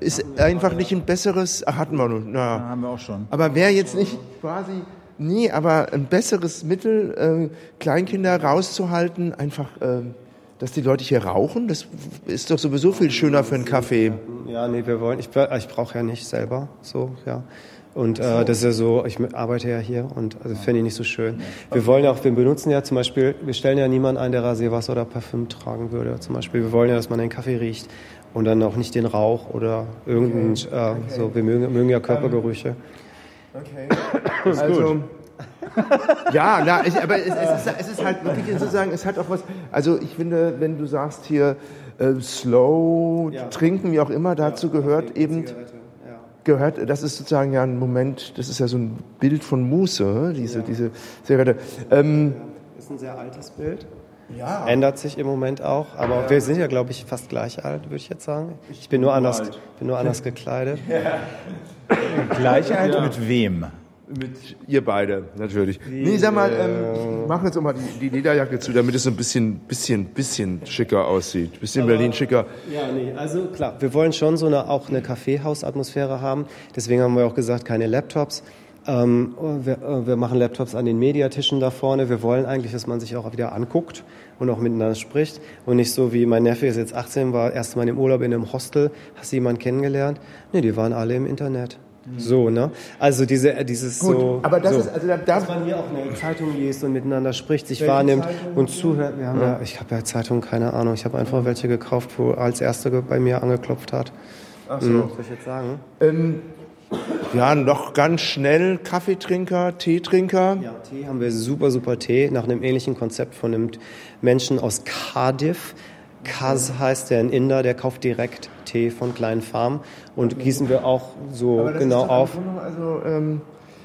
ist einfach nicht ein besseres, ach, hatten wir nun, Ja, na. haben wir auch schon. Aber wäre jetzt nicht quasi, nee, aber ein besseres Mittel, äh, Kleinkinder rauszuhalten, einfach, äh, dass die Leute hier rauchen, das ist doch sowieso viel schöner für einen Kaffee. Ja, nee, wir wollen. Ich, ich brauche ja nicht selber so, ja. Und äh, das ist ja so, ich arbeite ja hier und also fände ich nicht so schön. Wir wollen ja auch, wir benutzen ja zum Beispiel, wir stellen ja niemanden ein, der Rasierwasser oder Parfüm tragen würde. Zum Beispiel, wir wollen ja, dass man den Kaffee riecht und dann auch nicht den Rauch oder irgendein, Äh, so, wir mögen, mögen ja Körpergerüche. Okay. Also, ja, na, ich, aber es, es, ist, es ist halt wirklich sozusagen, es hat auch was, also ich finde, wenn du sagst hier äh, slow Ja. trinken, wie auch immer, dazu gehört eben, gehört, das ist sozusagen ja ein Moment, das ist ja so ein Bild von Muße, diese, diese Zigarette. Ähm, ist ein sehr altes Bild. ja. Ändert sich im Moment auch, aber wir sind ja, glaube ich, fast gleich alt, würde ich jetzt sagen. Ich bin nur anders, bin nur anders gekleidet. Gleichheit mit wem? Mit ihr beide, natürlich. Nee, sag mal, ähm, ich mache jetzt auch mal die, die Lederjacke zu, damit es so ein bisschen, bisschen, bisschen schicker aussieht. Bisschen Berlin schicker. Ja, nee, also klar, wir wollen schon so eine, auch eine Kaffeehausatmosphäre haben. Deswegen haben wir auch gesagt, keine Laptops. Ähm, wir, äh, wir machen Laptops an den Mediatischen da vorne. Wir wollen eigentlich, dass man sich auch wieder anguckt und auch miteinander spricht. Und nicht so wie mein Neffe ist jetzt 18, war erst mal im Urlaub in einem Hostel. Hast du jemanden kennengelernt? Nee, die waren alle im Internet. So, ne? Also diese, äh, dieses Gut, so. aber das so. ist, also da, da, Dass man hier auch eine Zeitung liest und miteinander spricht, sich wahrnimmt und zuhört. Wir haben ja, ich habe ja Zeitungen, keine Ahnung. Ich habe einfach welche gekauft, wo als erste bei mir angeklopft hat. Ach so. soll ich jetzt sagen? ähm, ja, noch ganz schnell Kaffeetrinker, Teetrinker. Ja, Tee haben wir super, super Tee nach einem ähnlichen Konzept von einem Menschen aus Cardiff. Kaz heißt der, ein Inder, der kauft direkt Tee von kleinen Farmen und gießen wir auch so genau doch auf. Also, ähm,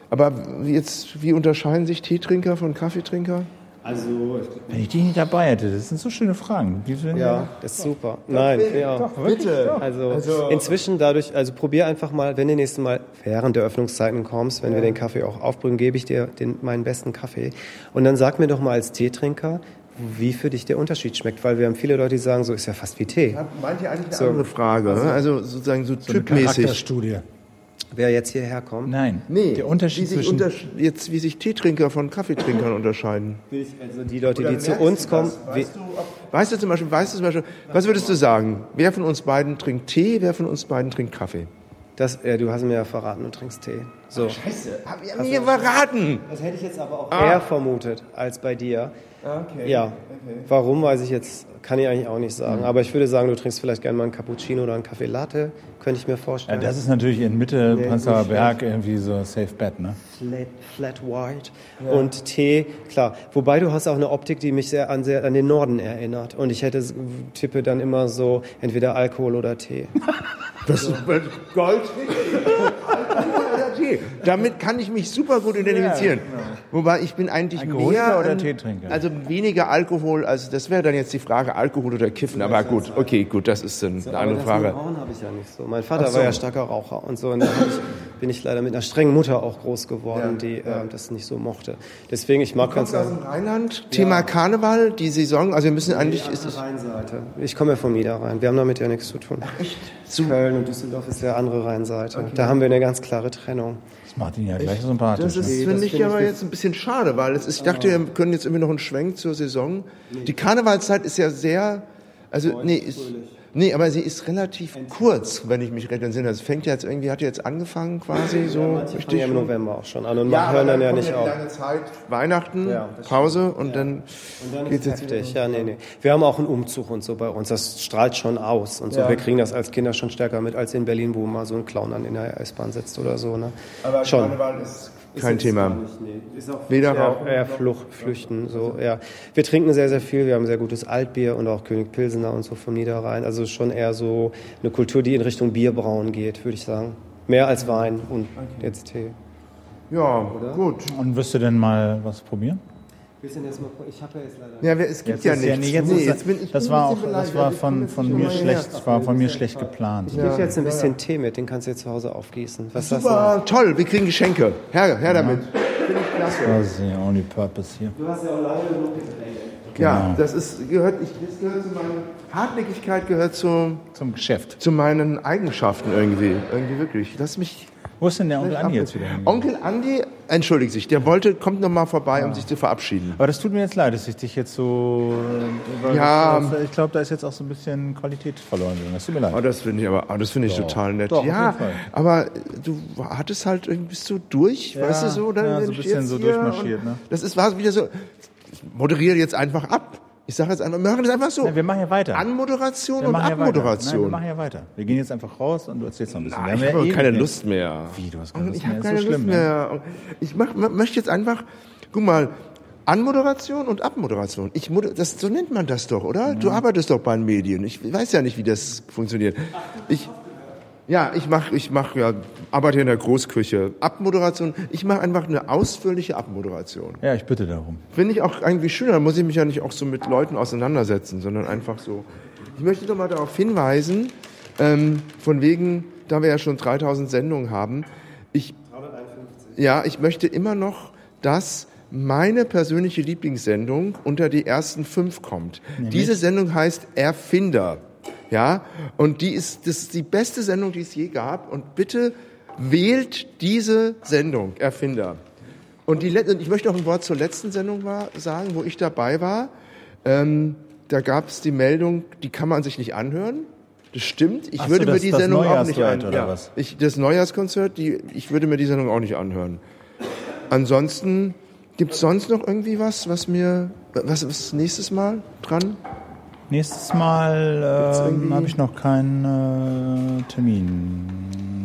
aber jetzt, wie unterscheiden sich Teetrinker von Kaffeetrinker? Also, Wenn ich die nicht dabei hätte, das sind so schöne Fragen. Sind ja, das ist super. Nein, ja. Bitte. Also, inzwischen dadurch, also probier einfach mal, wenn du nächstes Mal während der Öffnungszeiten kommst, wenn wir den Kaffee auch aufbrühen, gebe ich dir den, meinen besten Kaffee. Und dann sag mir doch mal als Teetrinker, wie für dich der Unterschied schmeckt, weil wir haben viele Leute, die sagen, so ist ja fast wie Tee. Meint ihr eigentlich eine So. andere Frage? ne? Also sozusagen so, eine typmäßig. Charakterstudie. Wer jetzt hierher kommt, Nein. Nee, der Unterschied wie sich, zwischen untersch jetzt, wie sich Teetrinker von Kaffeetrinkern unterscheiden. also die Leute, die zu uns kommen, wie, Weißt du zum Beispiel, weißt du zum Beispiel, was würdest du sagen? Wer von uns beiden trinkt Tee, wer von uns beiden trinkt Kaffee? das, ja, du hast mir ja verraten, du trinkst Tee. So. Scheiße, hab ich mir verraten. Das hätte ich jetzt aber auch eher vermutet als bei dir. Okay. Ja. Warum weiß ich jetzt, kann ich eigentlich auch nicht sagen. Aber ich würde sagen, du trinkst vielleicht gerne mal einen Cappuccino oder einen Kaffee Latte, könnte ich mir Ja, vorstellen. das ist natürlich in Mitte Nee, Prenzlauer Berg irgendwie so Safe Bet, ne? Flat, flat White und Tee, klar. Wobei du hast auch eine Optik, die mich sehr an, sehr an den Norden erinnert. Und ich hätte tippe dann immer so entweder Alkohol oder Tee. Das ist Gold. Damit kann ich mich super gut identifizieren. Wobei ich bin eigentlich Alkoholiker mehr oder ein- Teetrinker? Also weniger Alkohol, also das wäre dann jetzt die Frage Alkohol oder Kiffen. Aber gut, okay, gut, das ist dann eine andere Frage. Rauchen habe ich ja nicht so. Mein Vater so. war ja starker Raucher und so. Und da hab ich, bin ich leider mit einer strengen Mutter auch groß geworden, die äh, das nicht so mochte. Deswegen, ich mag ganz Aus dem Rheinland, Thema Karneval, die Saison, also wir müssen eigentlich, ist es Rheinseite. Ich komme ja vom Niederrhein. Wir haben damit ja nichts zu tun. Echt? Köln und Düsseldorf ist ja andere Rheinseite. Da haben wir eine ganz klare Trennung. Das macht ihn ja gleich sympathisch. Das ist, ne? finde ich finde aber ich jetzt ein bisschen schade, weil es ist, ich dachte, wir können jetzt irgendwie noch einen Schwenk zur Saison. Die Karnevalszeit ist ja sehr, also nee, ist, Nee, aber sie ist relativ kurz, wenn ich mich recht entsinne. Es fängt jetzt irgendwie, hat jetzt angefangen quasi so fangen richtig. ja im November auch schon an und Ja, hören dann ja kommt nicht auf. lange Zeit, Weihnachten, Ja, das Pause und dann Und dann geht's jetzt heftig. Ja, nee, nee. Wir haben auch einen Umzug und so bei uns. Das strahlt schon aus und so. Ja. Wir kriegen das als Kinder schon stärker mit als in Berlin, wo mal so ein Clown dann in der S-Bahn sitzt oder so. Ne? Aber schon. Karneval ist kein Thema. Ist auch Weder eher, Rauchen eher Flucht, Flüchten. So, ja. Wir trinken sehr, sehr viel. Wir haben sehr gutes Altbier und auch König Pilsener und so vom Niederrhein. Also schon eher so eine Kultur, die in Richtung Bierbrauen geht, würde ich sagen. Mehr als Wein und jetzt Tee. Ja, gut. Und wirst du denn mal was probieren? Willst du denn jetzt mal, ich habe ja jetzt leider... Ja, es gibt Jetzt ja ist nichts. nee, jetzt Nee, ist, bin ich das war auch, bisschen das war von, von jetzt mir schlecht, das war von mir schlecht geplant. Ich gebe jetzt ein bisschen Tee mit, den kannst du jetzt zu Hause aufgießen. Was? Super, toll, wir kriegen Geschenke. Her, her damit. Das ist the only purpose hier. Du hast ja auch lange genug gedreht. Ja, das ist, gehört, ich, das gehört zu meiner Hartnäckigkeit gehört zu, Zum Geschäft. zu meinen Eigenschaften irgendwie. Irgendwie wirklich. Lass mich. Wo ist denn der Onkel Andi jetzt wieder? Onkel Andi, entschuldigt sich, der wollte, kommt noch mal vorbei, um sich zu verabschieden. Aber das tut mir jetzt leid, dass ich dich jetzt so. Ja. Ich glaube, da ist jetzt auch so ein bisschen Qualität verloren gegangen. Das tut mir leid. Oh, das finde ich aber, oh, das finde ich total nett. Doch, ja, aber du hattest halt irgendwie bist du durch, Ja, weißt du so, dann ja, so ein bisschen so hier durchmarschiert, ne? Das ist war wieder so. Ich moderiere jetzt einfach ab. Ich sage jetzt einfach, wir machen das einfach so. Nein, wir machen ja weiter. Anmoderation Wir und ja weiter. Nein, wir Abmoderation. machen ja weiter. Wir gehen jetzt einfach raus und du erzählst noch ein bisschen. Wir ich ja habe ewig keine Lust mehr. Wie, du hast keine Lust Ich mehr? habe Ist keine so Lust schlimm, ne? mehr. Ich mach, möchte jetzt einfach, guck mal, Anmoderation und Abmoderation. Ich das, so nennt man das doch, oder? Du arbeitest doch bei den Medien. Ich weiß ja nicht, wie das funktioniert. Ich, ja, ich mach, ich mach ja, arbeite in der Großküche. Abmoderation. Ich mache einfach eine ausführliche Abmoderation. Ja, ich bitte darum. Finde ich auch irgendwie schöner. Da muss ich mich ja nicht auch so mit Leuten auseinandersetzen, sondern einfach so. Ich möchte doch mal darauf hinweisen, ähm, von wegen, da wir ja schon 3000 Sendungen haben, ich, ja, ich möchte immer noch, dass meine persönliche Lieblingssendung unter die ersten fünf kommt. Diese Sendung heißt Erfinder. Ja, und die ist, das ist die beste Sendung, die es je gab. Und bitte wählt diese Sendung, Erfinder. Und die, ich möchte noch ein Wort zur letzten Sendung war, sagen, wo ich dabei war. Ähm, da gab es die Meldung, die kann man sich nicht anhören. Das stimmt. Ich Ach so, würde mir das- die das Sendung auch nicht anhören. Ja. Ich, das Neujahrskonzert, die, ich würde mir die Sendung auch nicht anhören. Ansonsten gibt's sonst noch irgendwie was, was mir, was ist nächstes Mal dran? Nächstes Mal ähm, habe ich noch keinen äh, Termin.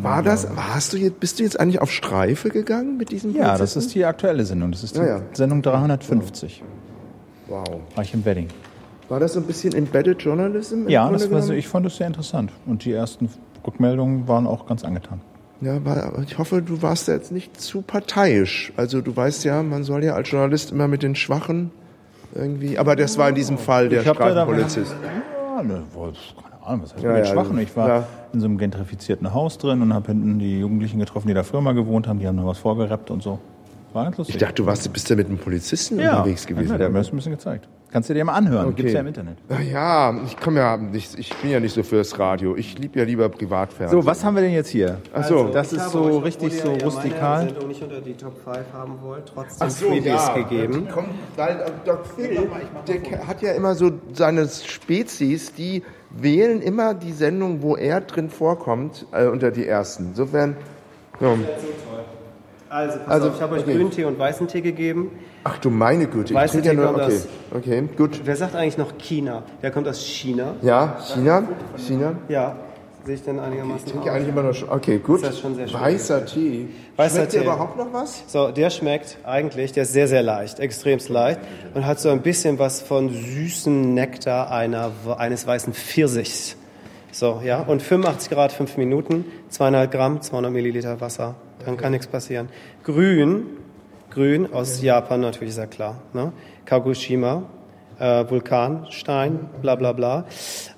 War das, warst du jetzt, bist du jetzt eigentlich auf Streife gegangen mit diesem Ja, das ist die aktuelle Sendung. Das ist die Ja, ja. Sendung 350. Wow. War ich im Wedding. War das so ein bisschen Embedded Journalism? Ja, das war so, ich fand das sehr interessant. Und die ersten Rückmeldungen waren auch ganz angetan. Ja, war, ich hoffe, du warst jetzt nicht zu parteiisch. Also du weißt ja, man soll ja als Journalist immer mit den Schwachen irgendwie. Aber das war in diesem Fall der da- Streifenpolizist. Ja, ne, keine Ahnung, was heißt Ja, mit ja, Schwachen? Ich war ja. in so einem gentrifizierten Haus drin und habe hinten die Jugendlichen getroffen, die da früher mal gewohnt haben. Die haben noch was vorgerappt und so. War ganz lustig. Ich dachte, du warst, bist ja mit einem Polizisten ja, unterwegs gewesen. Ja, der hat mir das ein bisschen gezeigt. Kannst du dir mal anhören. Gibt's ja im Internet. Ah Ja, ich komme ja nicht, ich bin ja nicht so fürs Radio. Ich liebe ja lieber Privatfernsehen. So, was haben wir denn jetzt hier? Ach so. das ist so richtig so rustikal. Meine Sendung nicht unter die Top 5 haben wollt, trotzdem Ach so, Freebies ja. gegeben. Kommt, äh, Doc Phil, der hat ja immer so seine Spezies, die wählen immer die Sendung, wo er drin vorkommt, äh, unter die ersten. Insofern, ja. Also, pass Also, auf, ich habe euch okay. Grüntee und weißen Tee gegeben. ach du meine Güte, ich Weißen trinke ja Tee nur, okay, aus- okay, gut. Wer sagt eigentlich noch China? Der kommt aus China. Ja, China, China. Ja, sehe ich denn einigermaßen Ich trinke aus? eigentlich immer noch, okay, gut. Das ist schon sehr schön. Weißer Tee. Weißer Schmeckt Tee. überhaupt noch was? So, der schmeckt eigentlich, der ist sehr, sehr leicht, extremst leicht und hat so ein bisschen was von süßen Nektar einer, eines weißen Pfirsichs. So, ja, und 85 Grad, 5 Minuten, 2,5 Gramm, 200 Milliliter Wasser, dann kann nichts passieren. Grün, grün aus Japan natürlich, ist ja klar, ne? Kagoshima, äh, Vulkanstein, bla bla bla.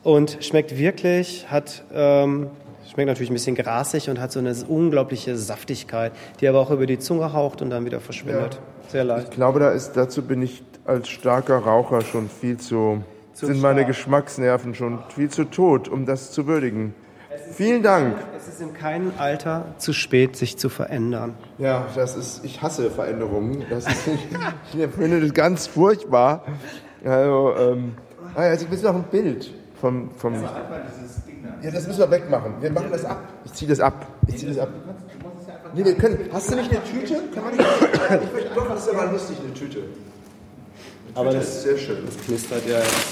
Und schmeckt wirklich, hat, ähm, schmeckt natürlich ein bisschen grasig und hat so eine unglaubliche Saftigkeit, die aber auch über die Zunge haucht und dann wieder verschwindet. Sehr leicht. Ich glaube, da ist, dazu bin ich als starker Raucher schon viel Zu sind meine. Geschmacksnerven schon viel zu tot, um das zu würdigen. Vielen Dank. Es ist in keinem Alter zu spät, sich zu verändern. Ja, das ist, ich hasse Veränderungen. Das ist, ich finde das ganz furchtbar. Also, ähm, ah also ich will noch ein Bild vom, vom ja, das müssen wir wegmachen. Wir machen das ab. Ich ziehe das ab. Ich ziehe das ab. Nee, wir können. Hast du nicht eine Tüte? Kann man nicht. Ich möchte doch, das ist aber lustig, eine Tüte. Aber Das das, ist sehr schön. das knistert ja jetzt.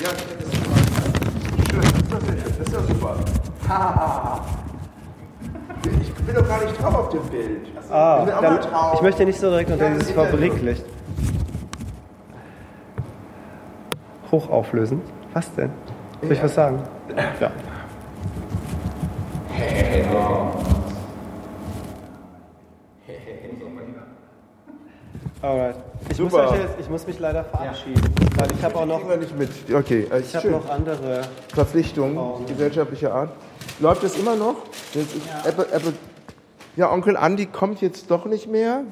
Ja, das ist schön. Das ist schön. Das ist doch super. Ich bin doch gar nicht drauf auf dem Bild. Ah, ich bin dann, ich möchte nicht so direkt unter Ja, dieses Fabriklicht. Hochauflösen? Was denn? Soll ich was sagen? Ja. Alright. Ich muss, Super. euch jetzt, ich muss mich leider verabschieden, weil ich habe auch noch, wir nicht mit. Okay, äh, ich habe noch andere. Verpflichtungen gesellschaftlicher Art. Läuft das immer noch? Das ist Apple, Apple. Ja, Onkel Andi kommt jetzt doch nicht mehr.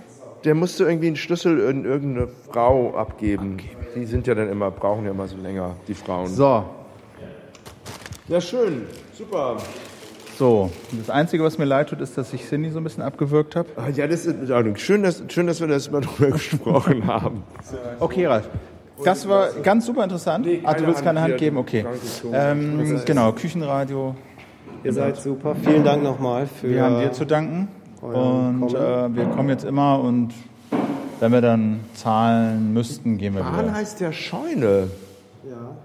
Der musste irgendwie einen Schlüssel in irgendeine Frau abgeben. Die sind ja dann immer, brauchen ja immer so länger, die Frauen. So, Ja, schön. Super. So. Das Einzige, was mir leid tut, ist, dass ich Cindy so ein bisschen abgewürgt habe. Ah, Ja, das ist in Ordnung. Schön, dass, schön, dass wir das mal drüber gesprochen haben. Okay, Ralf. Das war ganz super interessant. Nee, ah, du willst keine Hand Hand geben? Okay. Ähm, genau, Küchenradio. Ihr seid super. Vielen Dank nochmal für. Wir haben dir zu danken. Und äh, wir kommen jetzt immer und wenn wir dann zahlen müssten, gehen wir Bahn wieder. heißt der Scheune.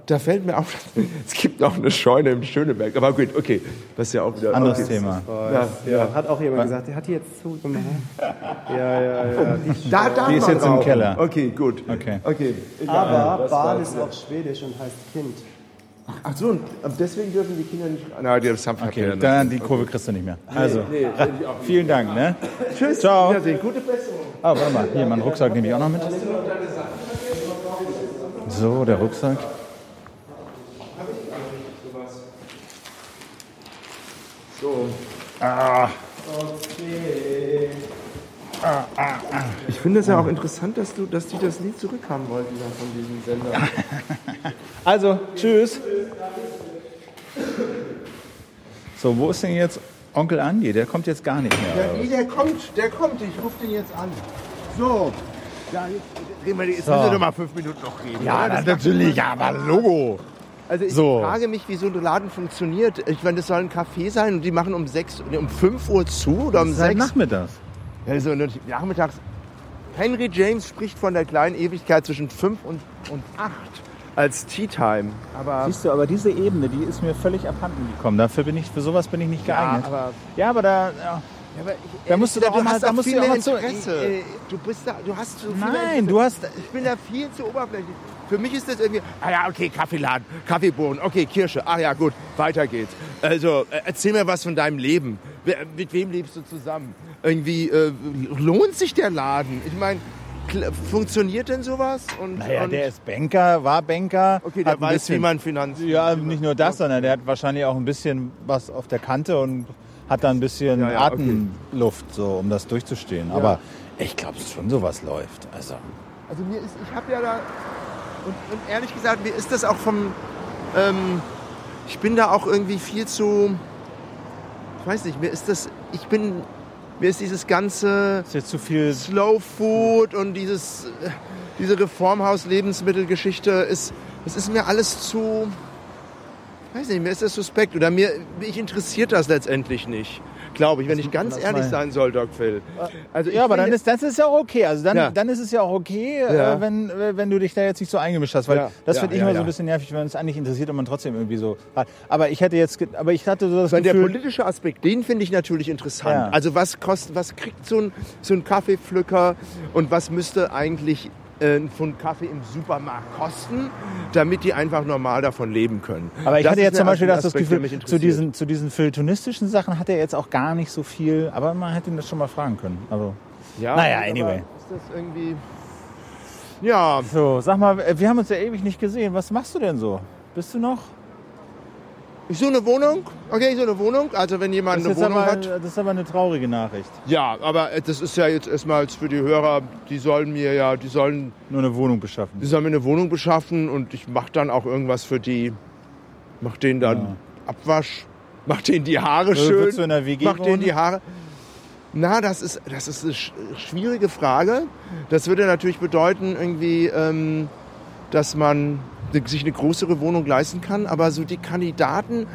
Da fällt mir auf, es gibt noch eine Scheune im Schöneberg. Aber gut, okay. Das ist ja auch wieder Anderes okay. Thema. Ja, Ja, hat auch jemand gesagt, der hat die jetzt zugemacht. Ja, ja, ja. Die Da, da Die ist jetzt im rauchen. Keller. Okay, gut. Okay. Okay. Aber Bahn ist auch schwedisch und heißt Kind. Ach so, und deswegen dürfen die Kinder nicht. Nein, die haben Okay, dann die Kurve kriegst du nicht mehr. Also, Nee, vielen Dank. Ne? Tschüss. Ciao. Wiedersehen. Gute Besserung. Ah, warte mal, hier, meinen Rucksack nehme ich auch noch mit. So, der Rucksack. So. Ah, Ich finde es ja auch interessant, dass, du, dass die das Lied zurückhaben wollten von diesem Sender. also, tschüss. So, wo ist denn jetzt Onkel Andi? Der kommt jetzt gar nicht mehr. Ja, nee, der kommt, der kommt. Ich rufe den jetzt an. So. Ja, jetzt, reden wir, jetzt So. müssen wir doch mal fünf Minuten noch reden. Ja, das natürlich, aber Logo. Also ich So. frage mich, wie so ein Laden funktioniert. Ich meine, das soll ein Café sein und die machen um sechs, nee, um 5 Uhr zu oder um Seit sechs. nachmittags. Also nachmittags. Henry James spricht von der kleinen Ewigkeit zwischen 5 und, und 8 als Tea Time. Aber Siehst du, aber diese Ebene, die ist mir völlig abhanden gekommen. Dafür bin ich, für sowas bin ich nicht ja, geeignet. aber, Ja, aber da, ja. Ja, aber ich, Da musst du doch auch mal- da musst du viel auch mehr mal zu- Interesse. äh, du bist da, du hast so viel Nein, Interesse. du hast, Ich bin da viel zu oberflächlich. Für mich ist das irgendwie, ah ja, okay, Kaffeeladen, Kaffeebohnen, okay, Kirsche, ah ja, gut, weiter geht's. Also, äh, erzähl mir was von deinem Leben. Mit wem lebst du zusammen? Irgendwie, äh, lohnt sich der Laden? Ich meine, funktioniert denn sowas? Und, naja, und, der ist Banker, war Banker. Okay, der weiß, bisschen, wie man Finanzen... Ja, nicht nur das, sondern der hat wahrscheinlich auch ein bisschen was auf der Kante und hat da ein bisschen Ja, ja, okay. Atemluft, so, um das durchzustehen. Aber ich glaube schon, sowas läuft. Also, Also mir ist, ich habe ja da, und, und ehrlich gesagt, mir ist das auch vom, ähm, ich bin da auch irgendwie viel zu, ich weiß nicht, mir ist das, ich bin, mir ist dieses ganze ist jetzt zu viel. Slow Food und dieses, äh, diese Reformhaus-Lebensmittelgeschichte ist, das ist mir alles zu, weiß nicht, mir ist das suspekt oder mir, mich interessiert das letztendlich nicht. Glaube ich, wenn ich ganz ehrlich mal- sein soll, Doc Phil. Also Ja, aber dann ist das ist ja auch okay. Also dann, Ja. dann ist es ja auch okay, Ja. äh, wenn, wenn du dich da jetzt nicht so eingemischt hast, weil Ja. das finde ich immer so ein bisschen nervig, wenn es eigentlich interessiert und man trotzdem irgendwie so. hat. Aber ich hätte jetzt, aber ich hatte so das Weil der Gefühl, politische Aspekt, den finde ich natürlich interessant. Also was kostet, was kriegt so ein, so ein Kaffeepflücker und was müsste eigentlich äh, ein Pfund Kaffee im Supermarkt kosten, damit die einfach normal davon leben können. Aber ich Das hatte jetzt zum Beispiel das, das Gefühl, zu diesen, zu diesen feuilletonistischen Sachen hat er jetzt auch gar nicht so viel, aber man hätte ihn das schon mal fragen können. Also, ja, naja, anyway. Ist das irgendwie... Ja, so, sag mal, wir haben uns ja ewig nicht gesehen. Was machst du denn so? Bist du noch? Ich suche eine Wohnung. Okay, ich suche eine Wohnung. Also wenn jemand Das eine Wohnung aber, hat... das ist aber eine traurige Nachricht. Ja, aber das ist ja jetzt erstmal für die Hörer, die sollen mir ja, die sollen Nur eine Wohnung beschaffen. Die sollen mir eine Wohnung beschaffen und ich mache dann auch irgendwas für die. Mach denen dann Abwasch, mach denen die Haare Also schön. du in einer WG mach denen die Haare. Na, das ist, das ist eine sch- schwierige Frage. Das würde natürlich bedeuten, irgendwie, ähm, dass man sich eine größere Wohnung leisten kann. Aber so die Kandidaten,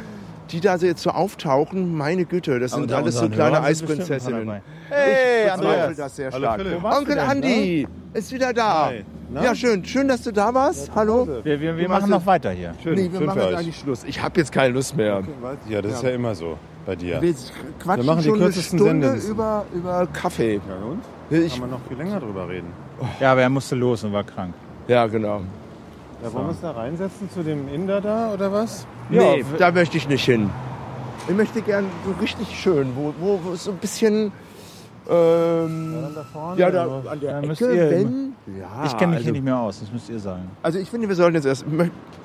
die da so jetzt so auftauchen, meine Güte, das sind alles so kleine paar Eisprinzessinnen. Hey, Ich bezweifle Andreas. das sehr Hallo, stark. Warst Onkel denn, Andi ist wieder da. Hi. Na? Ja, schön. Schön, dass du da warst. Hallo. Wir, wir, wir machen noch weiter hier. Schön, Nee, wir schön machen jetzt eigentlich Schluss. Ich habe jetzt keine Lust mehr. Ja, das ist ja immer so bei dir. Wir quatschen Wir machen die schon eine kürzesten Stunde Sendungen. über, über Kaffee. Ja, und? Ich, Kann man noch viel länger drüber reden. Ja, aber er musste los und war krank. ja, genau. Ja, wollen wir uns da reinsetzen zu dem Inder da oder was? Nee, Ja, da möchte ich nicht hin. Ich möchte gern so richtig schön, wo, wo, wo es so ein bisschen. Ähm, da vorne. ja, da an der Ecke, müsst ihr- wenn. Ja, ich kenne mich also, hier nicht mehr aus, das müsst ihr sagen. Also ich finde, wir sollten jetzt erst.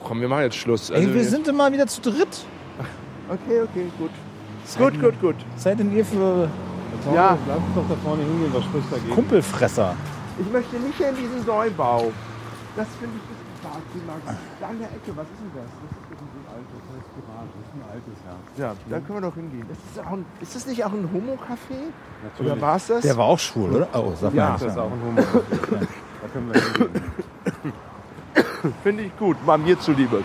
Komm, wir machen jetzt Schluss. Also Ey, wir jetzt- sind immer wieder zu dritt. Okay, okay, gut. Gut, gut, gut. Was seid denn ihr für Ja. Lass uns doch da vorne hingehen, was spricht dagegen? Kumpelfresser? Ich möchte nicht in diesen Neubau. Das finde ich an der Ecke, was ist denn das? Das ist irgendwie ein altes Restaurant. Das ist ein altes, ja. Ja, da können wir doch hingehen. Das ist, auch ein, ist das nicht auch ein Homo-Café? Oder war es das? Der war auch schwul, oder? Oh, sag Ja. mal. Das ist auch ein Humor. da können wir hingehen. Finde ich gut, mal mir zuliebe.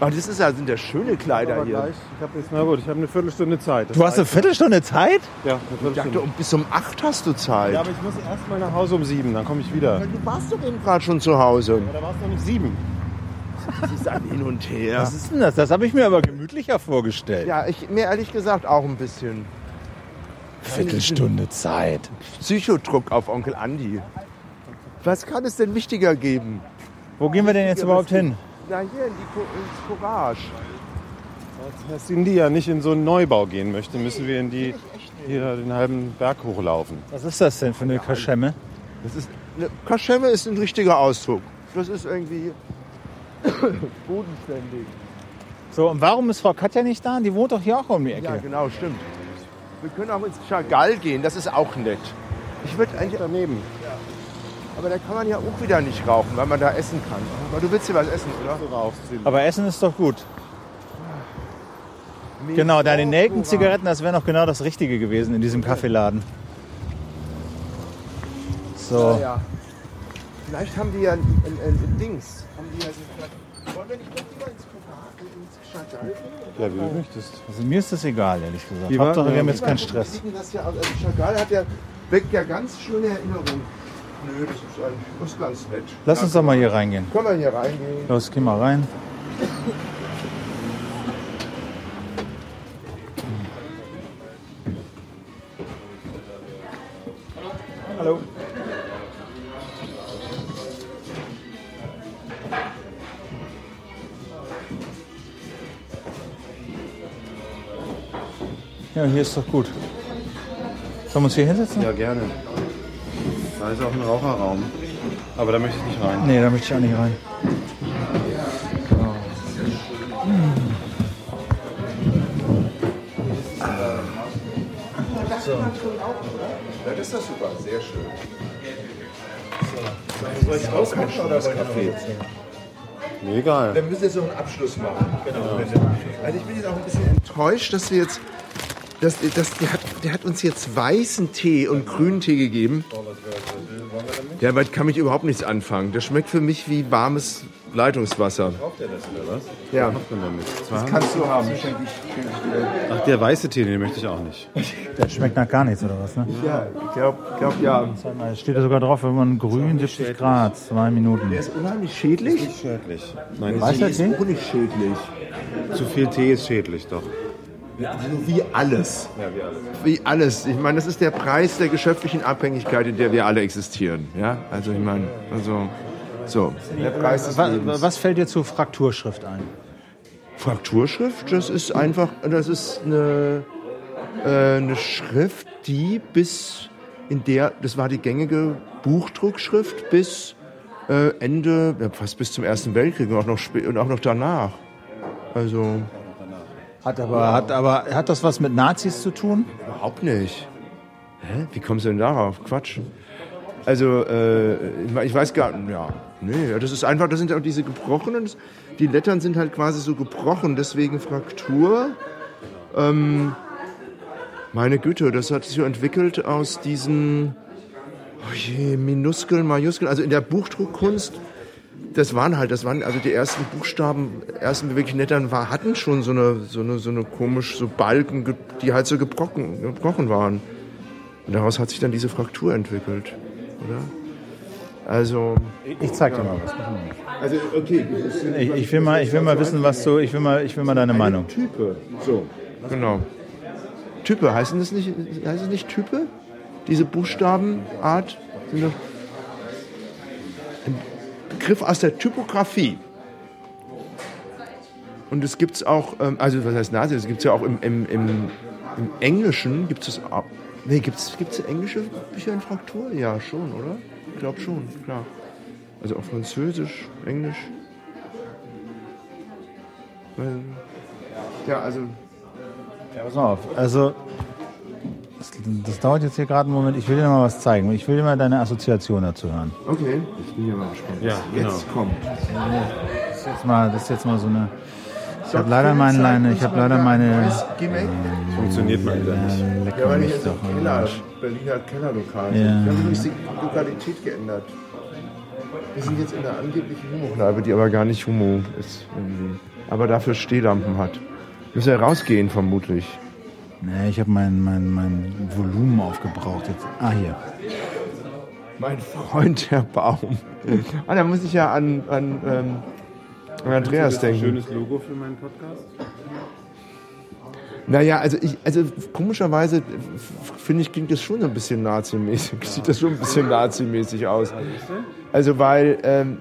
Aber das ist ja, sind ja schöne Kleider Aber hier. gleich, ich habe jetzt, na gut, ich habe eine Viertelstunde Zeit. Das Du hast eine. Viertelstunde Zeit? Ja, eine Ich dachte, Viertelstunde. um, bis um 8 hast du Zeit. Ja, aber ich muss erst mal nach Hause um sieben, dann komme ich wieder. du warst doch eben gerade schon zu Hause. Ja, da war es noch nicht sieben. Das ist ein Hin und Her. Was ist denn das? Das habe ich mir aber gemütlicher vorgestellt. Ja, ich, mir ehrlich gesagt auch ein bisschen. Viertelstunde Zeit. Psychodruck auf Onkel Andi. Was kann es denn wichtiger geben? Wo gehen wir denn jetzt überhaupt hin? Na, hier in die Co ins Courage. Herr Cindy ja nicht in so einen Neubau gehen möchte, müssen wir in die hier den halben Berg hochlaufen. Was ist das denn für eine Kaschemme? Das ist, eine Kaschemme ist ein richtiger Ausdruck. Das ist irgendwie bodenständig. So, und warum ist Frau Katja nicht da? Die wohnt doch hier auch um die Ecke. Ja, genau, stimmt. Wir können auch ins Chagall gehen, das ist auch nett. Ich würde eigentlich, Daneben. Aber da kann man ja auch wieder nicht rauchen, weil man da essen kann. Aber du willst hier was essen, oder? Du rauchst. Aber Essen ist doch gut. Genau, deine Nelkenzigaretten, das wäre noch genau das Richtige gewesen in diesem Kaffeeladen. So. Ja, ja. Vielleicht haben die ja ein, ein, ein Dings. Haben die ja so, wollen wir nicht doch lieber ins Chagall gehen? Ja, wie du möchtest. Also mir ist das egal, ehrlich gesagt. Die Hauptsache, wir haben jetzt keinen Stress. Das ja? Also Chagall hat ja, weckt ja ganz schöne Erinnerungen. Nö, das ist, eigentlich, das ist ganz nett. Lass uns doch mal hier reingehen. Können wir hier reingehen? Los, geh mal rein. Hallo. Ja, hier ist doch gut. Sollen wir uns hier hinsetzen? Ja, gerne. Da ist auch ein Raucherraum. Aber da möchte ich nicht rein. Nee, da möchte ich auch nicht rein. Ja, das ist doch super, sehr schön. So. Soll ich rauskatschen oder das? Nee, egal. Wir müssen jetzt noch einen Abschluss machen. Genau. Also ich bin jetzt auch ein bisschen enttäuscht, dass wir jetzt, dass, dass der, hat, der hat uns jetzt weißen Tee und grünen Tee gegeben. Ja, damit kann ich überhaupt nichts anfangen. Das schmeckt für mich wie warmes Leitungswasser. Kauft der das oder was? Ja, Macht man damit? das kannst du haben. Ach, der weiße Tee, den möchte ich auch nicht. Der schmeckt nach gar nichts, oder was? Ne? Ja, ich glaube, glaub, ja. Mal, es steht da sogar drauf, wenn man grün 70 Grad, zwei Minuten. Der ist unheimlich schädlich. Nicht schädlich. Nein, Weißer ist Tee? auch nicht schädlich. zu viel Tee ist schädlich, doch. Also wie alles. Ja, wie alles. Wie alles. Ich meine, das ist der Preis der geschöpflichen Abhängigkeit, in der wir alle existieren. Ja, also ich meine, also so. Der Preis des Was, Lebens. was fällt dir zur Frakturschrift ein? Frakturschrift, das ist einfach, das ist eine, äh, eine Schrift, die bis in der, das war die gängige Buchdruckschrift bis äh, Ende, ja, fast bis zum Ersten Weltkrieg und auch noch, und auch noch danach. Also Hat aber, hat aber, hat das was mit Nazis zu tun? überhaupt nicht. Hä? Wie kommst du denn darauf? Quatsch. Also, äh, ich weiß gar nicht, ja, nee, das ist einfach, das sind auch diese gebrochenen, die Lettern sind halt quasi so gebrochen, deswegen Fraktur. Ähm, meine Güte, das hat sich so entwickelt aus diesen, oh je, Minuskeln, Majuskeln, also in der Buchdruckkunst, das waren halt, das waren also die ersten Buchstaben, ersten beweglichen Lettern war, hatten schon so eine, so eine, so eine komisch, so Balken, die halt so gebrochen, gebrochen waren. Und daraus hat sich dann diese Fraktur entwickelt, oder? Also, Ich zeig dir mal was. also okay, Ich, ich, will mal, ich will mal wissen, was du, ich will mal, ich will mal deine Meinung. Type. So. Genau. Type, heißen das nicht, heißt es nicht Type? Diese Buchstabenart sind doch Begriff aus der Typografie. Und es gibt es auch, ähm, also was heißt Nazi, es gibt es ja auch im, im, im, im Englischen, gibt es auch, nee, gibt es englische Bücher in Fraktur? Ja, schon, oder? Ich glaube schon, klar. Also auch Französisch, Englisch. Ja, also Ja, pass mal auf. Also, das, das dauert jetzt hier gerade einen Moment. Ich will dir mal was zeigen. Ich will dir mal deine Assoziation dazu hören. Okay, ich bin ja mal gespannt. Ja, genau. Jetzt kommt. Das ist jetzt mal, das ist jetzt mal so eine. Ich habe leider meine, meine, ich habe leider meine. Gimmick. Funktioniert mal wieder nicht. Lecker Ja, weil ich jetzt im Keller, Berliner Kellerlokal Ja. Wir haben übrigens die Lokalität geändert. Wir sind jetzt in der angeblichen Humo-Kneipe, die aber gar nicht Humo ist. Irgendwie. Aber dafür Stehlampen hat. Wir müssen ja rausgehen, vermutlich. Nee, ich habe mein, mein, mein Volumen aufgebraucht jetzt. Ah, hier. Mein Freund, der Baum. Ah, da muss ich ja an, an, ähm, an Andreas denken. Schönes Logo für meinen Podcast. Naja, also ich, also komischerweise finde ich, klingt das schon so ein bisschen nazimäßig. Sieht das schon ein bisschen nazimäßig aus. Also weil, ähm,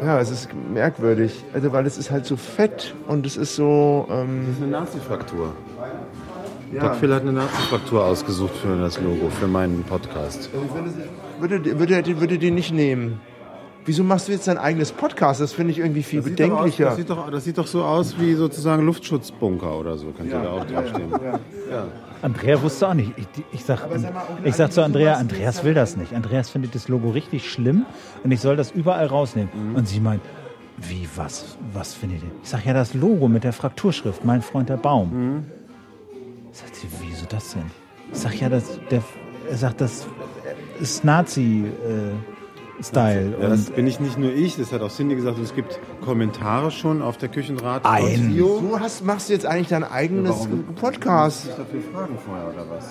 ja, es ist merkwürdig. Also weil es ist halt so fett und es ist so, ähm, Eine Nazi-Fraktur. Ja. Doc-Phil hat eine Nazi-Fraktur ausgesucht für das Logo, für meinen Podcast. würde, würde, würde die nicht nehmen. Wieso machst du jetzt dein eigenes Podcast? Das finde ich irgendwie viel Das sieht, doch aus, bedenklicher. das, sieht doch, das sieht doch so aus wie sozusagen Luftschutzbunker oder so. Könnte da auch draufstehen. Andrea wusste auch nicht. Ich, ich sag, ich sag zu Andrea, Andreas will das nicht. Andreas findet das Logo richtig schlimm und ich soll das überall rausnehmen. Und sie meint, wie, was, was findet ihr? Ich sag, ja, das Logo mit der Frakturschrift, mein Freund der Baum. Sagt sie, wieso das denn? Ich sag, ja, das, der, er sagt, das ist Nazi-Style. Ja, das bin ich nicht nur ich, das hat auch Cindy gesagt. Und es gibt Kommentare schon auf der Küchenrat. Ein. Du hast, machst jetzt eigentlich dein eigenes Podcast. dafür fragen vorher oder was?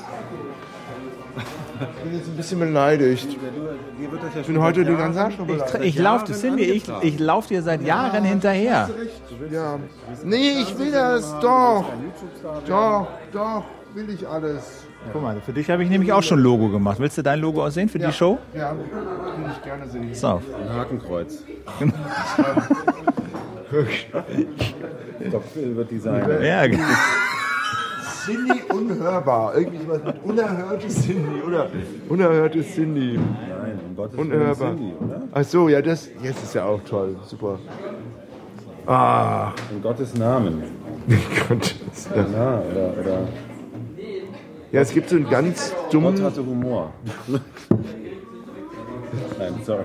Ich bin jetzt ein bisschen beleidigt. Ich bin heute die ganze Tag schon beleidigt. ich laufe, Cindy, ich, ich laufe dir seit Jahren hinterher. Ja. Nee, ich will das doch. Doch, doch, will ich alles. Guck mal, für dich habe ich nämlich auch schon ein Logo gemacht. Willst du dein Logo aussehen für die Show? Ja, will ich gerne sehen. Pass auf. Ein Hakenkreuz. Doc-Phil wird Designer. Ja, genau. Cindy unhörbar. Irgendwie was mit unerhörte Cindy oder unerhörte Cindy. Nein, um Gottes Willen Unhörbar. Cindy, oder? Ach so, ja, das jetzt ist ja auch toll. Super. Ah, In Gottes Namen. Gott. Ja, oder, oder Ja, es gibt so einen ganz Gott dummen. hatte Humor. Nein, sorry.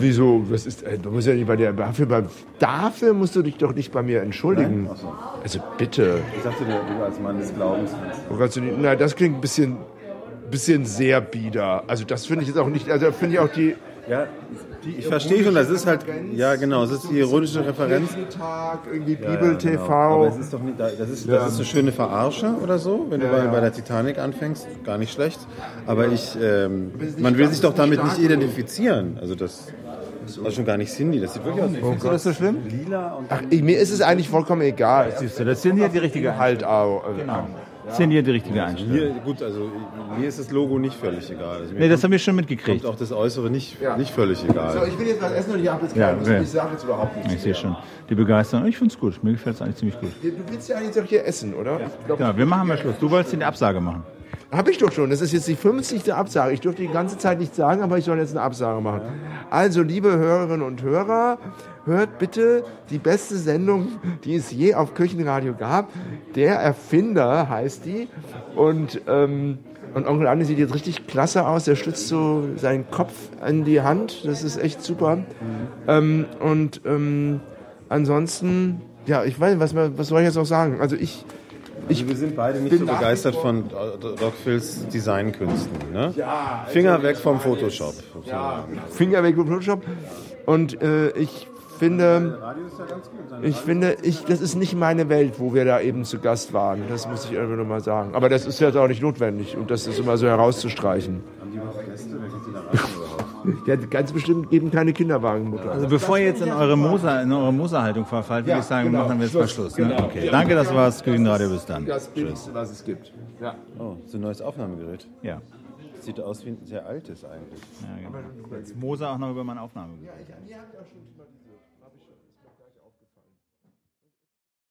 Wieso? Das ist, äh, du musst ja nicht bei der. Dafür, dafür musst du dich doch nicht bei mir entschuldigen. So. Also bitte. Ich dachte, du du als Mann des Glaubens. So die- Na, das klingt ein bisschen, bisschen sehr bieder. Also das finde ich jetzt auch nicht. Also finde ich auch die. Ja, ich verstehe schon, das ist halt, ja genau, es ist die ironische Referenz. Tag, irgendwie Ja, Bibel ja, genau. TV. Aber es ist doch nicht, das ist, das ist eine schöne Verarsche oder so, wenn du bei, bei der Titanic anfängst, gar nicht schlecht. Aber ich, ähm, man will sich doch damit nicht identifizieren. Also das, das ist schon gar nicht Cindy, das sieht wirklich aus wie Findest du das so schlimm? lila und Ach, ich, mir ist es eigentlich vollkommen egal. Siehst du, das sind hier die richtige Halt auch. Genau. Das sind hier die richtige Einstellung. mir, gut, also mir ist das Logo nicht völlig egal. Also Nee, das kommt, haben wir schon mitgekriegt. kommt auch das Äußere nicht, Ja. nicht völlig So, egal. ich will jetzt was essen und ich habe jetzt Ja, keine Lust. okay. Ich sage jetzt überhaupt nichts. Ich sehe schon. Die Begeisterung. Ich finde es gut. Mir gefällt es eigentlich ziemlich gut. Du willst ja eigentlich auch hier essen, oder? Ich glaub, Genau, wir machen mal Schluss. Du wolltest die Absage machen. Habe ich doch schon. Das ist jetzt die 50. Absage. Ich durfte die ganze Zeit nichts sagen, aber ich soll jetzt eine Absage machen. Also, liebe Hörerinnen und Hörer, hört bitte die beste Sendung, die es je auf Küchenradio gab. Der Erfinder heißt die. Und, ähm, und Onkel Andi sieht jetzt richtig klasse aus. Der stützt so seinen Kopf an die Hand. Das ist echt super. Ähm, und ähm, ansonsten, ja, ich weiß was, was soll ich jetzt noch sagen? Also ich Also wir sind beide nicht so begeistert von Doc Phils Designkünsten. Ne? Finger weg vom Photoshop. Finger weg vom Photoshop. Und äh, ich finde, ich finde, ich, das ist nicht meine Welt, wo wir da eben zu Gast waren. Das muss ich einfach nur mal sagen. Aber das ist jetzt auch nicht notwendig und das ist immer so herauszustreichen. Ja, ganz bestimmt eben keine Kinderwagenmutter. Also bevor ihr jetzt in eure Moser, in eure Moserhaltung verfallt, würde Ja, ich sagen, genau. machen wir jetzt mal Schluss. Ne? Genau. Okay. Danke, das war's. Küchenradio, bis dann. Das Billigste, was es gibt. Ja. Oh, so ein neues Aufnahmegerät. Ja. Sieht aus wie ein sehr altes eigentlich. ja genau. Jetzt Moser auch noch über meine Aufnahme. Ja, ich,